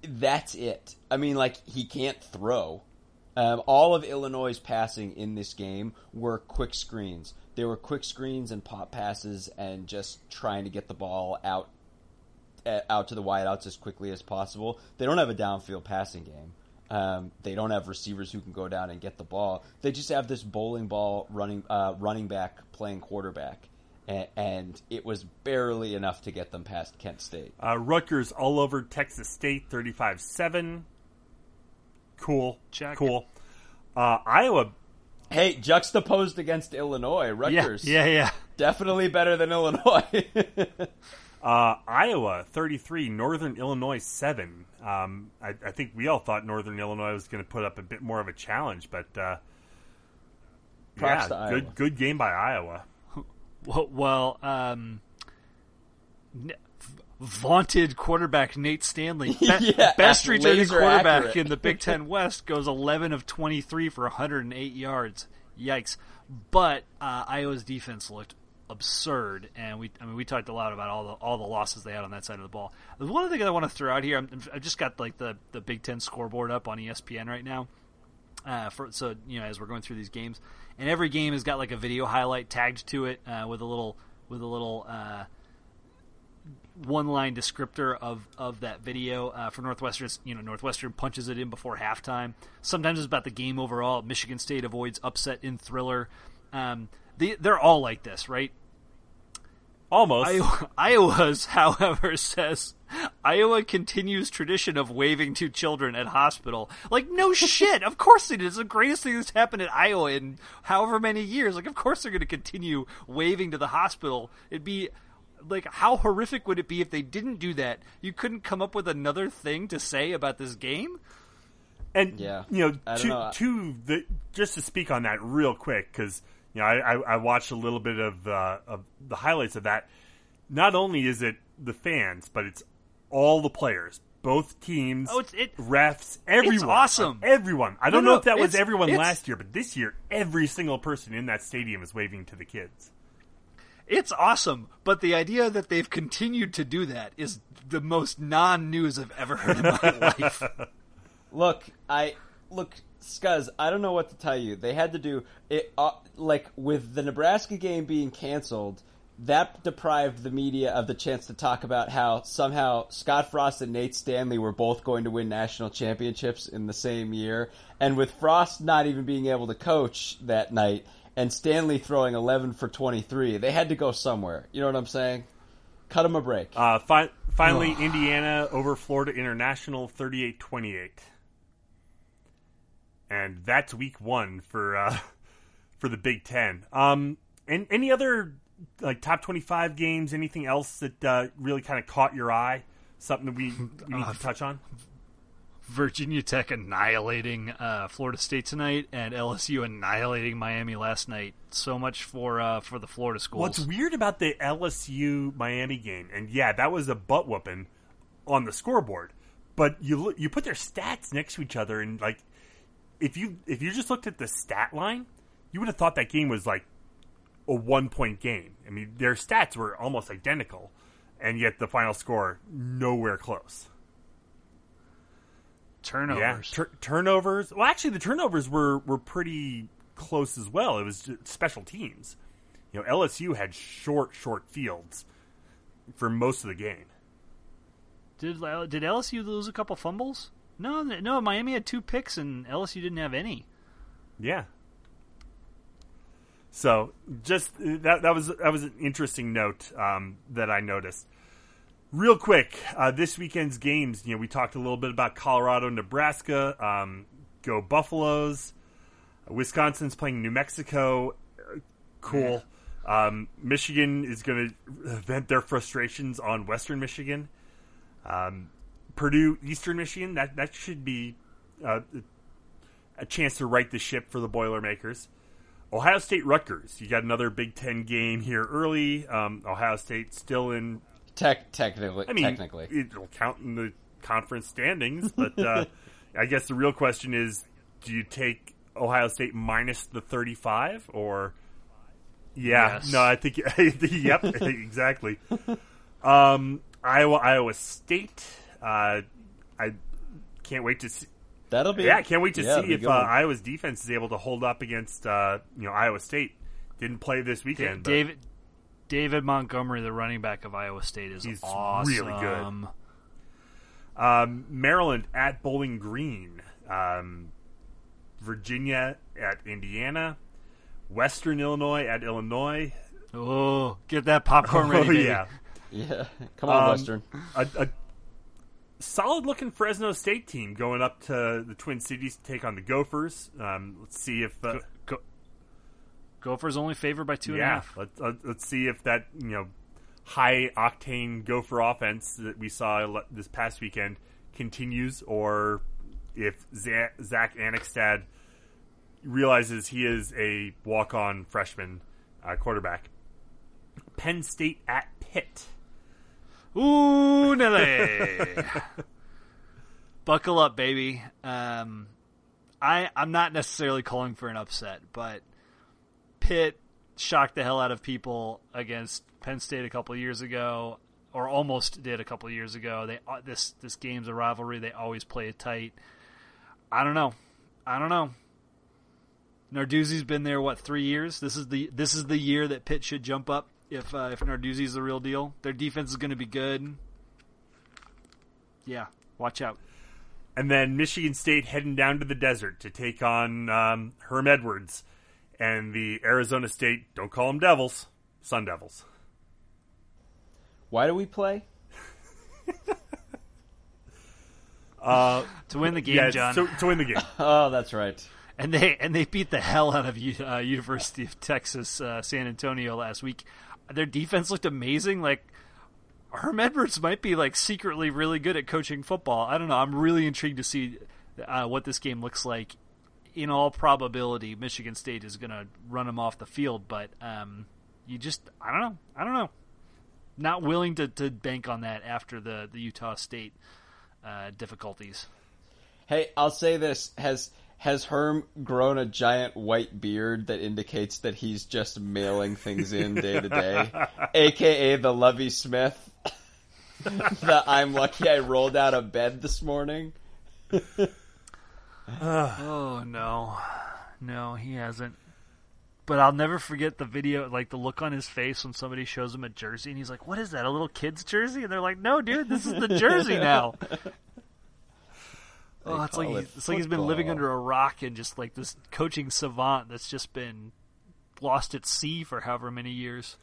[SPEAKER 4] that's it. I mean, like he can't throw. Um, all of Illinois' passing in this game were quick screens. They were quick screens and pop passes, and just trying to get the ball out uh, out to the wideouts as quickly as possible. They don't have a downfield passing game. Um, they don't have receivers who can go down and get the ball. They just have this bowling ball running uh, running back playing quarterback, and, and it was barely enough to get them past Kent State.
[SPEAKER 1] uh, Rutgers all over Texas State, thirty-five seven. Cool,
[SPEAKER 3] Check.
[SPEAKER 1] cool. Uh, Iowa
[SPEAKER 4] Hey, juxtaposed against Illinois,
[SPEAKER 3] Yeah,
[SPEAKER 4] Rutgers
[SPEAKER 3] yeah, yeah.
[SPEAKER 4] definitely better than Illinois.
[SPEAKER 1] Uh, Iowa 33, Northern Illinois 7. Um, I, I think we all thought Northern Illinois was going to put up a bit more of a challenge, but uh,
[SPEAKER 4] Props
[SPEAKER 1] yeah,
[SPEAKER 4] to Iowa.
[SPEAKER 1] good good game by Iowa.
[SPEAKER 3] Well, um, vaunted quarterback Nate Stanley, be-
[SPEAKER 4] Yeah,
[SPEAKER 3] best returning quarterback
[SPEAKER 4] accurate.
[SPEAKER 3] in the Big Ten West, goes 11 of 23 for 108 yards. Yikes! But uh, Iowa's defense looked absurd. And we, I mean, we talked a lot about all the all the losses they had on that side of the ball. The one thing I want to throw out here, I'm, I've just got like the the Big Ten scoreboard up on ESPN right now. Uh, for so you know, as we're going through these games, and every game has got like a video highlight tagged to it uh, with a little with a little uh, one line descriptor of of that video uh, for Northwestern. You know, Northwestern punches it in before halftime. Sometimes it's about the game overall. Michigan State avoids upset in thriller. Um, they, they're all like this, right?
[SPEAKER 1] Almost.
[SPEAKER 3] Iowa, Iowa's, however, says Iowa continues tradition of waving to children at hospital. Like, no shit. Of course it is. the greatest thing that's happened at Iowa in however many years. Like, of course they're going to continue waving to the hospital. It'd be like, how horrific would it be if they didn't do that? You couldn't come up with another thing to say about this game.
[SPEAKER 1] And
[SPEAKER 4] Yeah.
[SPEAKER 1] you know,
[SPEAKER 4] I
[SPEAKER 1] to,
[SPEAKER 4] know.
[SPEAKER 1] to the just to speak on that real quick because you know I, I, I watched a little bit of uh, of the highlights of that. Not only is it the fans, but it's all the players, both teams,
[SPEAKER 3] Oh, it's- it-
[SPEAKER 1] refs, everyone, It's
[SPEAKER 3] awesome.
[SPEAKER 1] everyone. I don't
[SPEAKER 3] No,
[SPEAKER 1] know
[SPEAKER 3] no,
[SPEAKER 1] if that was everyone last year, but this year, every single person in that stadium is waving to the kids.
[SPEAKER 3] It's awesome, but the idea that they've continued to do that is the most non-news I've ever heard in my life.
[SPEAKER 4] Look, I look, Scuzz. I don't know what to tell you. They had to do it, uh, like with the Nebraska game being canceled. That deprived the media of the chance to talk about how somehow Scott Frost and Nate Stanley were both going to win national championships in the same year, and with Frost not even being able to coach that night, and Stanley throwing eleven for twenty three, they had to go somewhere. You know what I'm saying? Cut him a break.
[SPEAKER 1] Uh, fi- finally, Indiana over Florida International 38-28. And that's week one for uh, for the Big Ten. Um, and any other like top twenty-five games? Anything else that uh, really kind of caught your eye? Something that we, we need to touch on?
[SPEAKER 3] Virginia Tech annihilating uh, Florida State tonight, and LSU annihilating Miami last night. So much for uh, for the Florida schools.
[SPEAKER 1] What's weird about the LSU Miami game, and yeah, that was a butt whooping on the scoreboard. But you look, you put their stats next to each other, and like if you if you just looked at the stat line, you would have thought that game was like a one point game. I mean, their stats were almost identical, and yet the final score nowhere close.
[SPEAKER 3] turnovers?
[SPEAKER 1] Yeah, Tur- turnovers. Well, actually, the turnovers were were pretty close as well. It was special teams. You know, LSU had short, short fields for most of the game.
[SPEAKER 3] Did did LSU lose a couple fumbles? No, no. Miami had two picks, and LSU didn't have any.
[SPEAKER 1] Yeah. So just that that was that was an interesting note um, that I noticed. Real quick, uh, this weekend's games. You know, we talked a little bit about Colorado, Nebraska. Um, go Buffaloes. Wisconsin's playing New Mexico. Uh, Cool. Um, Michigan is going to vent their frustrations on Western Michigan. Um, Purdue, Eastern Michigan. That that should be uh, a chance to right the ship for the Boilermakers. Ohio State, Rutgers. You got another Big Ten game here early. Um, Ohio State still in.
[SPEAKER 4] Tech, technically,
[SPEAKER 1] I mean,
[SPEAKER 4] technically,
[SPEAKER 1] it'll count in the conference standings, but uh, I guess the real question is: Do you take Ohio State minus the thirty-five, or yeah?
[SPEAKER 3] Yes.
[SPEAKER 1] No, I think. I think yep, exactly. Um, Iowa, Iowa State. Uh, I can't wait to see.
[SPEAKER 4] that'll be.
[SPEAKER 1] Yeah, I can't wait to
[SPEAKER 4] yeah,
[SPEAKER 1] see if uh. Iowa's defense is able to hold up against uh, you know Iowa State. Didn't play this weekend. but
[SPEAKER 3] David David Montgomery, the running back of Iowa State, is
[SPEAKER 1] He's
[SPEAKER 3] awesome.
[SPEAKER 1] really good. Um, Maryland at Bowling Green, um, Virginia at Indiana, Western Illinois at Illinois.
[SPEAKER 3] Oh, get that popcorn ready,
[SPEAKER 1] oh yeah,
[SPEAKER 4] Yeah, come on,
[SPEAKER 1] Um,
[SPEAKER 4] Western.
[SPEAKER 1] a, a solid looking Fresno State team going up to the Twin Cities to take on the Gophers. Um, let's see if uh,
[SPEAKER 3] Go, Gophers only favored by two and a
[SPEAKER 1] yeah,
[SPEAKER 3] half.
[SPEAKER 1] let's uh, let's see if that you know high octane Gopher offense that we saw this past weekend continues, or if Za- Zack Annexstad realizes he is a walk on freshman uh, quarterback. Penn State at Pitt.
[SPEAKER 3] Ooh, Nelly. Buckle up, baby. Um, I I'm not necessarily calling for an upset, but Pitt shocked the hell out of people against Penn State a couple years ago, or almost did a couple years ago. They uh, this this game's a rivalry. They always play it tight. I don't know. I don't know. Narduzzi's been there what three years? This is the this is the year that Pitt should jump up if uh, if Narduzzi's the real deal. Their defense is going to be good. Yeah, watch out.
[SPEAKER 1] And then Michigan State heading down to the desert to take on um, Herm Edwards and the Arizona State. Don't call them Devils, Sun Devils.
[SPEAKER 4] Why do we play?
[SPEAKER 1] Uh,
[SPEAKER 3] To win the game,
[SPEAKER 1] yeah,
[SPEAKER 3] John.
[SPEAKER 1] so, to win the game.
[SPEAKER 4] Oh, that's right.
[SPEAKER 3] and they and they beat the hell out of U- uh, University of Texas uh, San Antonio last week. Their defense looked amazing. Like Herm Edwards might be like secretly really good at coaching football. I don't know. I'm really intrigued to see uh, what this game looks like. In all probability, Michigan State is going to run them off the field, but um, you just I don't know. I don't know. Not willing to, to bank on that after the the Utah State uh, difficulties.
[SPEAKER 4] Hey, I'll say this: has has Herm grown a giant white beard that indicates that he's just mailing things in day to day, aka the Lovie Smith? the I'm lucky I rolled out of bed this morning.
[SPEAKER 3] Oh no, no, he hasn't. But I'll never forget the video, like the look on his face when somebody shows him a jersey, and he's like, "What is that? A little kid's jersey?" And they're like, "No, dude, this is the jersey now." Oh, it's like
[SPEAKER 4] it
[SPEAKER 3] it's like he's been living under a rock and just like this coaching savant that's just been lost at sea for however many years.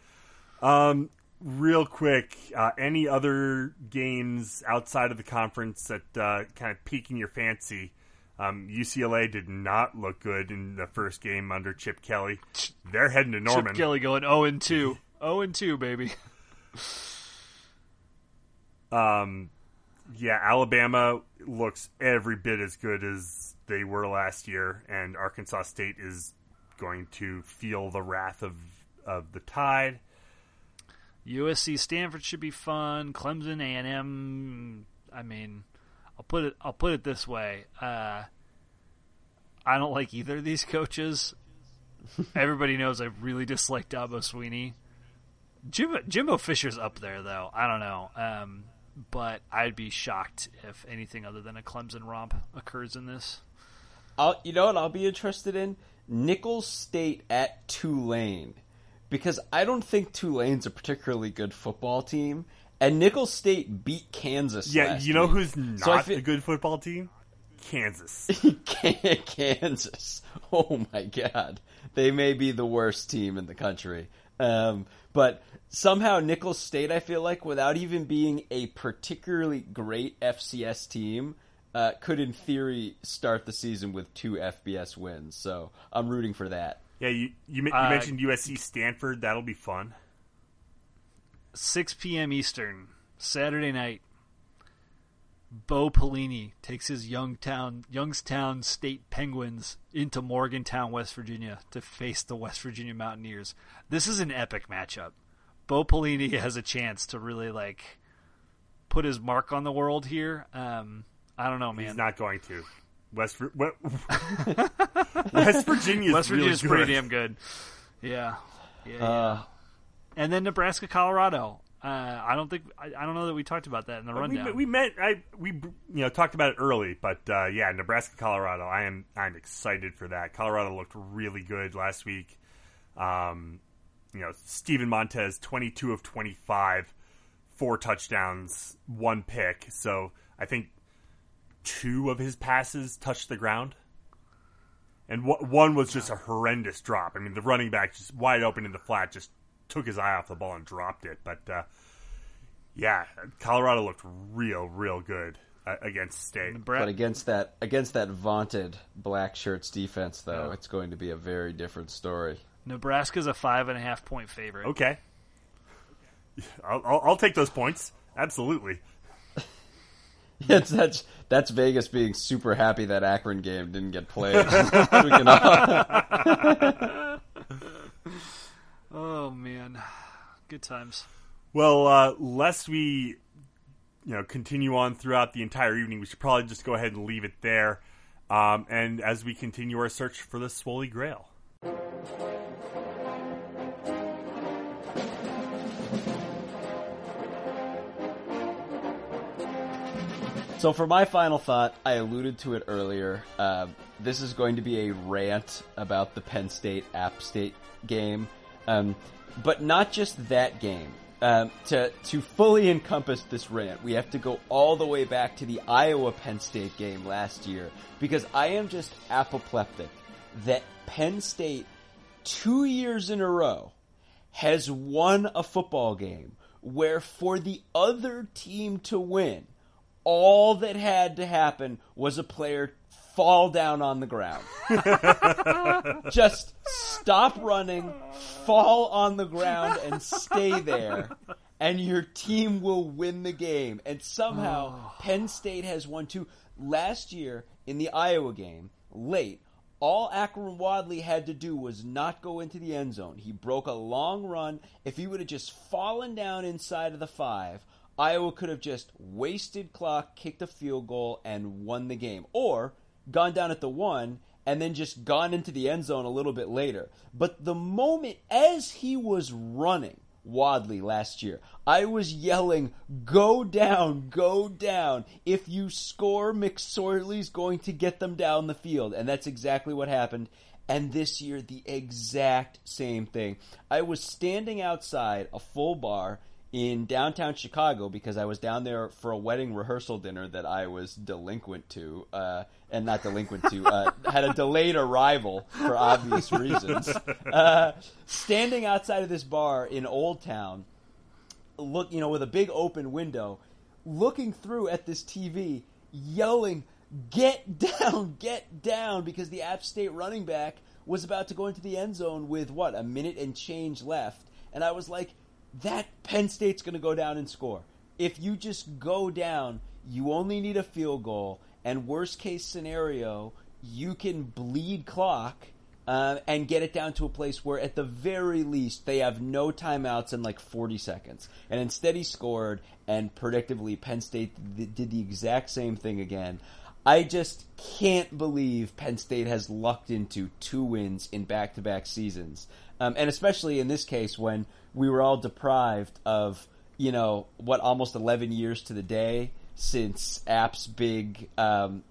[SPEAKER 1] Um, real quick, uh, any other games outside of the conference that uh, kind of piquing your fancy? Um, UCLA did not look good in the first game under Chip Kelly. They're heading to Norman.
[SPEAKER 3] Chip Kelly going zero and two, zero and two, baby.
[SPEAKER 1] Um, yeah, Alabama looks every bit as good as they were last year, and Arkansas State is going to feel the wrath of of the tide.
[SPEAKER 3] USC Stanford should be fun. Clemson A and M. I mean, I'll put it. I'll put it this way. Uh, I don't like either of these coaches. Everybody knows I really dislike Dabo Swinney. Jimbo, Jimbo Fisher's up there though. I don't know, um, but I'd be shocked if anything other than a Clemson romp occurs in this.
[SPEAKER 4] I'll, you know what I'll be interested in? Nicholls State at Tulane. Because I don't think Tulane's a particularly good football team. And Nicholls State beat Kansas.
[SPEAKER 1] Yeah,
[SPEAKER 4] last
[SPEAKER 1] you know
[SPEAKER 4] week.
[SPEAKER 1] who's not
[SPEAKER 4] So I
[SPEAKER 1] a good football team? Kansas.
[SPEAKER 4] Kansas. Oh my god. They may be the worst team in the country. Um, but somehow Nicholls State, I feel like, without even being a particularly great FCS team, uh, could in theory start the season with two FBS wins. So I'm rooting for that.
[SPEAKER 1] Yeah, you you, you
[SPEAKER 3] Uh,
[SPEAKER 1] mentioned USC Stanford. That'll be fun.
[SPEAKER 3] 6 p.m. Eastern, Saturday night. Bo Pelini takes his Youngtown Youngstown State Penguins into Morgantown, West Virginia, to face the West Virginia Mountaineers. This is an epic matchup. Bo Pelini has a chance to really like put his mark on the world here. Um, I don't know, man.
[SPEAKER 1] He's not going to. West Vir- what- West Virginia is
[SPEAKER 3] West
[SPEAKER 1] really
[SPEAKER 3] Virginia's
[SPEAKER 1] good.
[SPEAKER 3] pretty damn good. Yeah, yeah. yeah.
[SPEAKER 4] Uh,
[SPEAKER 3] and then Nebraska, Colorado. Uh, I don't think I, I don't know that we talked about that in the
[SPEAKER 1] We,
[SPEAKER 3] rundown.
[SPEAKER 1] we met. I we you know talked about it early, but uh, yeah, Nebraska, Colorado. I am I'm excited for that. Colorado looked really good last week. Um, you know, Steven Montez, 22 of 25, four touchdowns, one pick. So I think two of his passes touched the ground, and w- one was just a horrendous drop. I mean, the running back just wide open in the flat just took his eye off the ball and dropped it. But uh, yeah, Colorado looked real, real good uh, against State.
[SPEAKER 4] But against that against that vaunted black shirts defense, though, it's going to be a very different story.
[SPEAKER 3] Nebraska's a five and a half point favorite.
[SPEAKER 1] Okay, I'll, I'll, I'll take those points. Absolutely.
[SPEAKER 4] It's that's that's Vegas being super happy that Akron game didn't get played.
[SPEAKER 3] Oh man, good times.
[SPEAKER 1] Well, uh, lest we, you know, continue on throughout the entire evening, we should probably just go ahead and leave it there. Um, and as we continue our search for the Swoley Grail.
[SPEAKER 4] So, for my final thought, I alluded to it earlier. Uh, this is going to be a rant about the Penn State App State game um, but not just that game. Um, to to fully encompass this rant, we have to go all the way back to the Iowa Penn State game last year because I am just apoplectic that Penn State two years in a row has won a football game where for the other team to win, all that had to happen was a player fall down on the ground. Just stop running, fall on the ground, and stay there. And your team will win the game. And somehow, Penn State has won two. Last year, in the Iowa game, late, all Akrum Wadley had to do was not go into the end zone. He broke a long run. If he would have just fallen down inside of the five, Iowa could have just wasted clock, kicked a field goal, and won the game. Or gone down at the one and then just gone into the end zone a little bit later. But the moment as he was running, Wadley last year. I was yelling, go down, go down. If you score, McSorley's going to get them down the field. And that's exactly what happened. And this year, the exact same thing. I was standing outside a full bar in downtown Chicago because I was down there for a wedding rehearsal dinner that I was delinquent to, uh, and not delinquent to, uh, had a delayed arrival for obvious reasons. Uh, standing outside of this bar in Old Town, look, you know, with a big open window, looking through at this TV, yelling, "Get down, get down!" because the App State running back was about to go into the end zone with what a minute and change left, and I was like that Penn State's going to go down and score. If you just go down, you only need a field goal, and worst case scenario, you can bleed clock uh, and get it down to a place where, at the very least, they have no timeouts in like 40 seconds. And instead, he scored, and predictably, Penn State th- did the exact same thing again. I just can't believe Penn State has lucked into two wins in back to back seasons. Um, and especially in this case when we were all deprived of, you know, what almost 11 years to the day since App's big, um,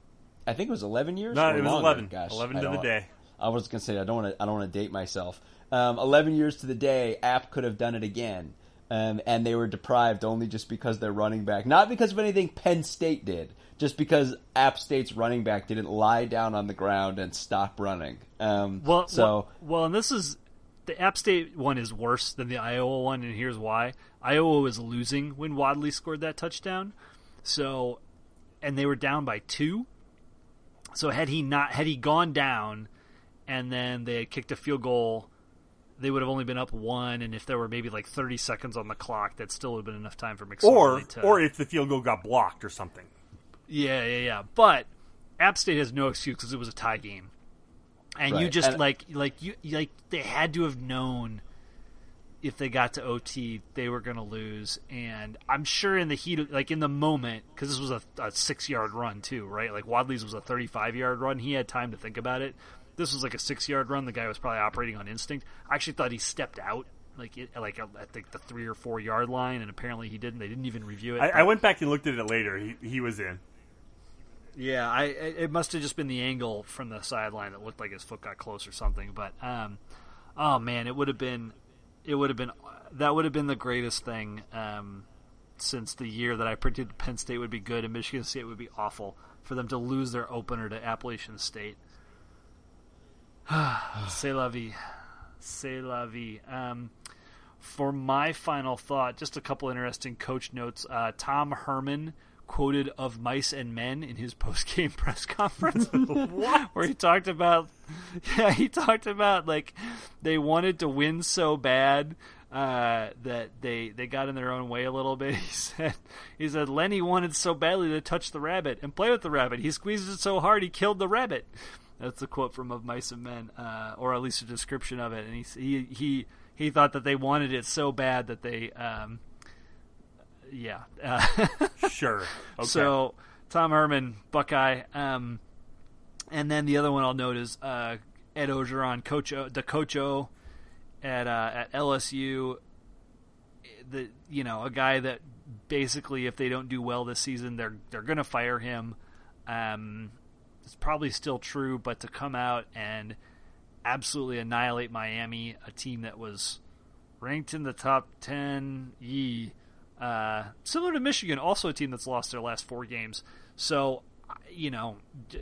[SPEAKER 4] I think it was 11 years?
[SPEAKER 1] No,
[SPEAKER 4] or
[SPEAKER 1] it was
[SPEAKER 4] longer.
[SPEAKER 1] 11.
[SPEAKER 4] Gosh,
[SPEAKER 1] 11 to the day.
[SPEAKER 4] I was gonna say I don't want to. I don't want to date myself. Um, Eleven years to the day, App could have done it again, um, and they were deprived only just because their running back, not because of anything Penn State did, just because App State's running back didn't lie down on the ground and stop running. Um,
[SPEAKER 3] Well,
[SPEAKER 4] so
[SPEAKER 3] well, well, and this is the App State one is worse than the Iowa one, and here's why: Iowa was losing when Wadley scored that touchdown, so and they were down by two. So had he not had he gone down, and then they had kicked a field goal, they would have only been up one. And if there were maybe like 30 seconds on the clock, that still would have been enough time for McSorley
[SPEAKER 1] Or
[SPEAKER 3] to
[SPEAKER 1] or if the field goal got blocked or something.
[SPEAKER 3] yeah, yeah, yeah. But App State has no excuse because it was a tie game, and you just
[SPEAKER 4] And-
[SPEAKER 3] like like you like they had to have known if they got to OT they were going to lose. And I'm sure in the heat, of, like in the moment, because this was a, a six yard run too, right? Like Wadley's was a 35 yard run. He had time to think about it. This was like a six yard run. The guy was probably operating on instinct. I actually thought he stepped out. Like it, like at the, the three or four yard line, and apparently he didn't. They didn't even review it.
[SPEAKER 1] I, I went back and looked at it later. He he was in.
[SPEAKER 3] Yeah, I it must have just been the angle from the sideline that looked like his foot got close or something. But um, oh man, it would have been, it would have been that would have been the greatest thing um, since the year that I predicted Penn State would be good and Michigan State would be awful for them to lose their opener to Appalachian State. C'est la vie, c'est la vie. Um, for my final thought, just a couple interesting coach notes. Uh, Tom Herman quoted of mice and men in his post-game press conference. Where he talked about yeah he talked about like they wanted to win so bad uh, that they they got in their own way a little bit. He said he said Lenny wanted so badly to touch the rabbit and play with the rabbit. He squeezed it so hard he killed the rabbit. That's a quote from of mice and men uh, or at least a description of it. And he he he he thought that they wanted it so bad that they um, yeah uh,
[SPEAKER 1] Sure. Okay.
[SPEAKER 3] so Tom Herman, Buckeye, um, and then the other one I'll note is uh, Ed Orgeron, Coach o, the Coach O at uh, at LSU. The you know a guy that basically, if they don't do well this season, they're they're going to fire him. Um, it's probably still true, but to come out and absolutely annihilate Miami, a team that was ranked in the top 10 ye uh, similar to Michigan, also a team that's lost their last four games. So, you know,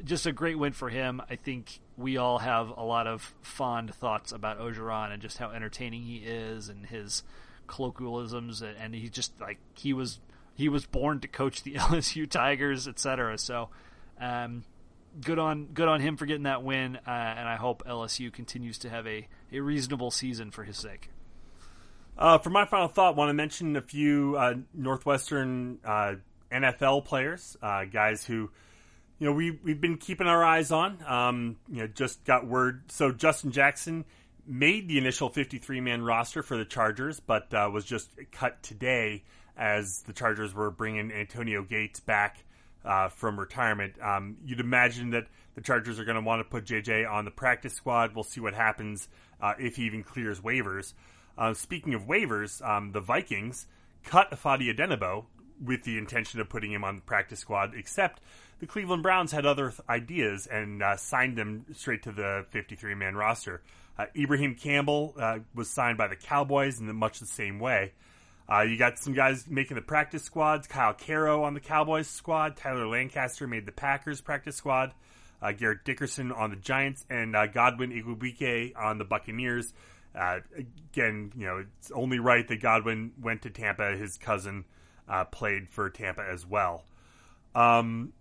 [SPEAKER 3] just a great win for him. I think we all have a lot of fond thoughts about Orgeron and just how entertaining he is and his colloquialisms, and he just like he was he was born to coach the LSU Tigers, etc. So, um, good on good on him for getting that win, uh, and I hope LSU continues to have a, a reasonable season for his sake.
[SPEAKER 1] Uh, for my final thought, want to mention a few uh, Northwestern uh, NFL players, uh, guys who you know we we've been keeping our eyes on. Um, you know, just got word. So Justin Jackson made the initial 53 man roster for the Chargers, but uh, was just cut today as the Chargers were bringing Antonio Gates back uh, from retirement. Um, you'd imagine that the Chargers are going to want to put JJ on the practice squad. We'll see what happens if he even clears waivers. Uh, speaking of waivers, um, the Vikings cut Ifeadi Odenigbo with the intention of putting him on the practice squad, except the Cleveland Browns had other th- ideas and uh, signed him straight to the 53 man roster. Uh, Ibraheim Campbell uh, was signed by the Cowboys in the, much the same way. Uh, you got some guys making the practice squads. Kyle Queiro on the Cowboys squad. Tyler Lancaster made the Packers practice squad. Uh, Garrett Dickerson on the Giants and uh, Godwin Igwebuike on the Buccaneers. Uh, again, you know, it's only right that Godwin went to Tampa. His cousin uh, played for Tampa as well. Um,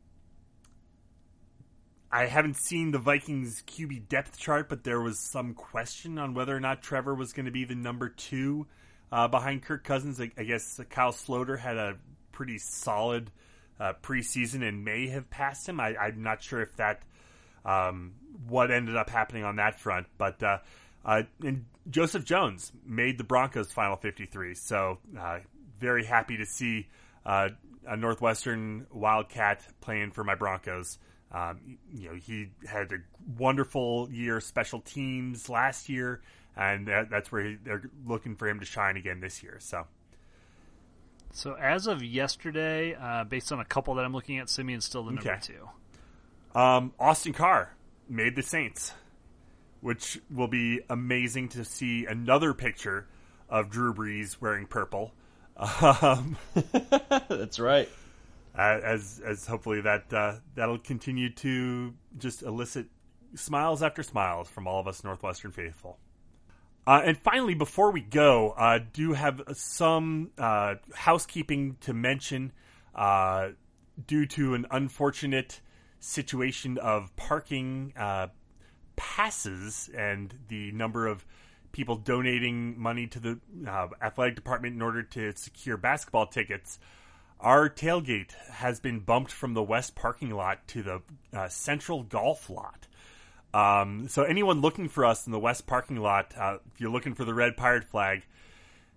[SPEAKER 1] I haven't seen the Vikings QB depth chart, but there was some question on whether or not Trevor was going to be the number two uh, behind Kirk Cousins. I, I, guess Kyle Sloter had a pretty solid uh, preseason and may have passed him. I, am not sure if that um, what ended up happening on that front, but uh, uh and Joseph Jones made the Broncos final 53. So uh, very happy to see uh, a Northwestern Wildcat playing for my Broncos. Um, you know, he had a wonderful year, special teams last year, and that, that's where he, they're looking for him to shine again this year. So,
[SPEAKER 3] so as of yesterday, uh, based on a couple that I'm looking at, Siemian's still the number okay. two.
[SPEAKER 1] Um, Austin Carr made the Saints, which will be amazing to see another picture of Drew Brees wearing purple. Um,
[SPEAKER 4] That's right
[SPEAKER 1] as as hopefully that uh, that'll continue to just elicit smiles after smiles from all of us Northwestern faithful. Uh, and finally, before we go, uh, do have some uh, housekeeping to mention uh, due to an unfortunate situation of parking uh, passes and the number of people donating money to the athletic department in order to secure basketball tickets our tailgate has been bumped from the west parking lot to the uh, central golf lot. Um, so anyone looking for us in the west parking lot, uh, if you're looking for the red pirate flag,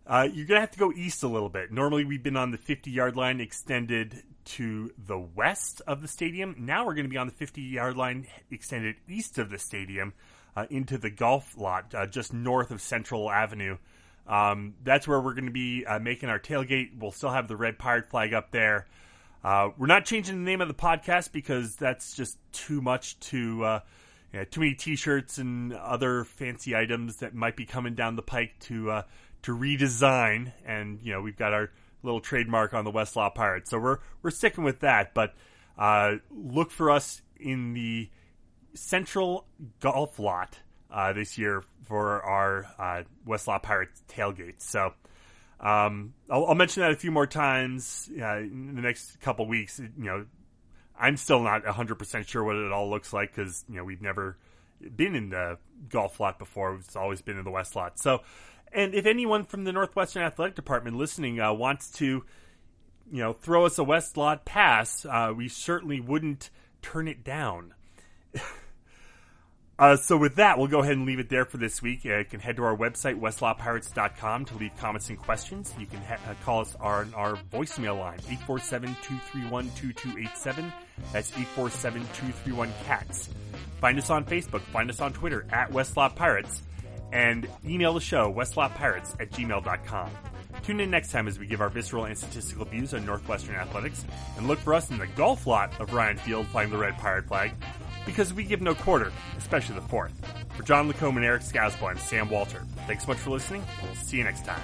[SPEAKER 1] uh, you're gonna have to go east a little bit. Normally we've been on the 50 yard line extended to the west of the stadium. Now we're going to be on the 50 yard line extended east of the stadium uh, into the golf lot, uh, just north of Central Avenue. Um, that's where we're going to be uh, making our tailgate. We'll still have the red pirate flag up there. Uh, we're not changing the name of the podcast because that's just too much to uh, you know, too many T-shirts and other fancy items that might be coming down the pike to uh, to redesign. And you know, we've got our little trademark on the West Lot Pirates, so we're we're sticking with that. But uh, look for us in the central golf lot uh, this year for our uh, West Lot Pirates tailgate. So um, I'll, I'll, mention that a few more times uh, in the next couple weeks. You know, I'm still not 100% sure what it all looks like because, you know, we've never been in the golf lot before. It's always been in the West lot. So, and if anyone from the Northwestern Athletic Department listening uh, wants to, you know, throw us a West lot pass, uh, we certainly wouldn't turn it down. Uh, so with that, we'll go ahead and leave it there for this week. Uh, you can head to our website, westlotpirates.com to leave comments and questions. You can ha- uh, call us on our voicemail line, 847-231-2287. That's 847-231-CATS. Find us on Facebook. Find us on Twitter, at West Lot Pirates and email the show, westlotpirates at gmail.com. Tune in next time as we give our visceral and statistical views on Northwestern athletics, and look for us in the golf lot of Ryan Field flying the red pirate flag, because we give no quarter, especially the fourth. For John Lacombe and Eric Scousball, I'm Sam Walter. Thanks so much for listening. We'll see you next time.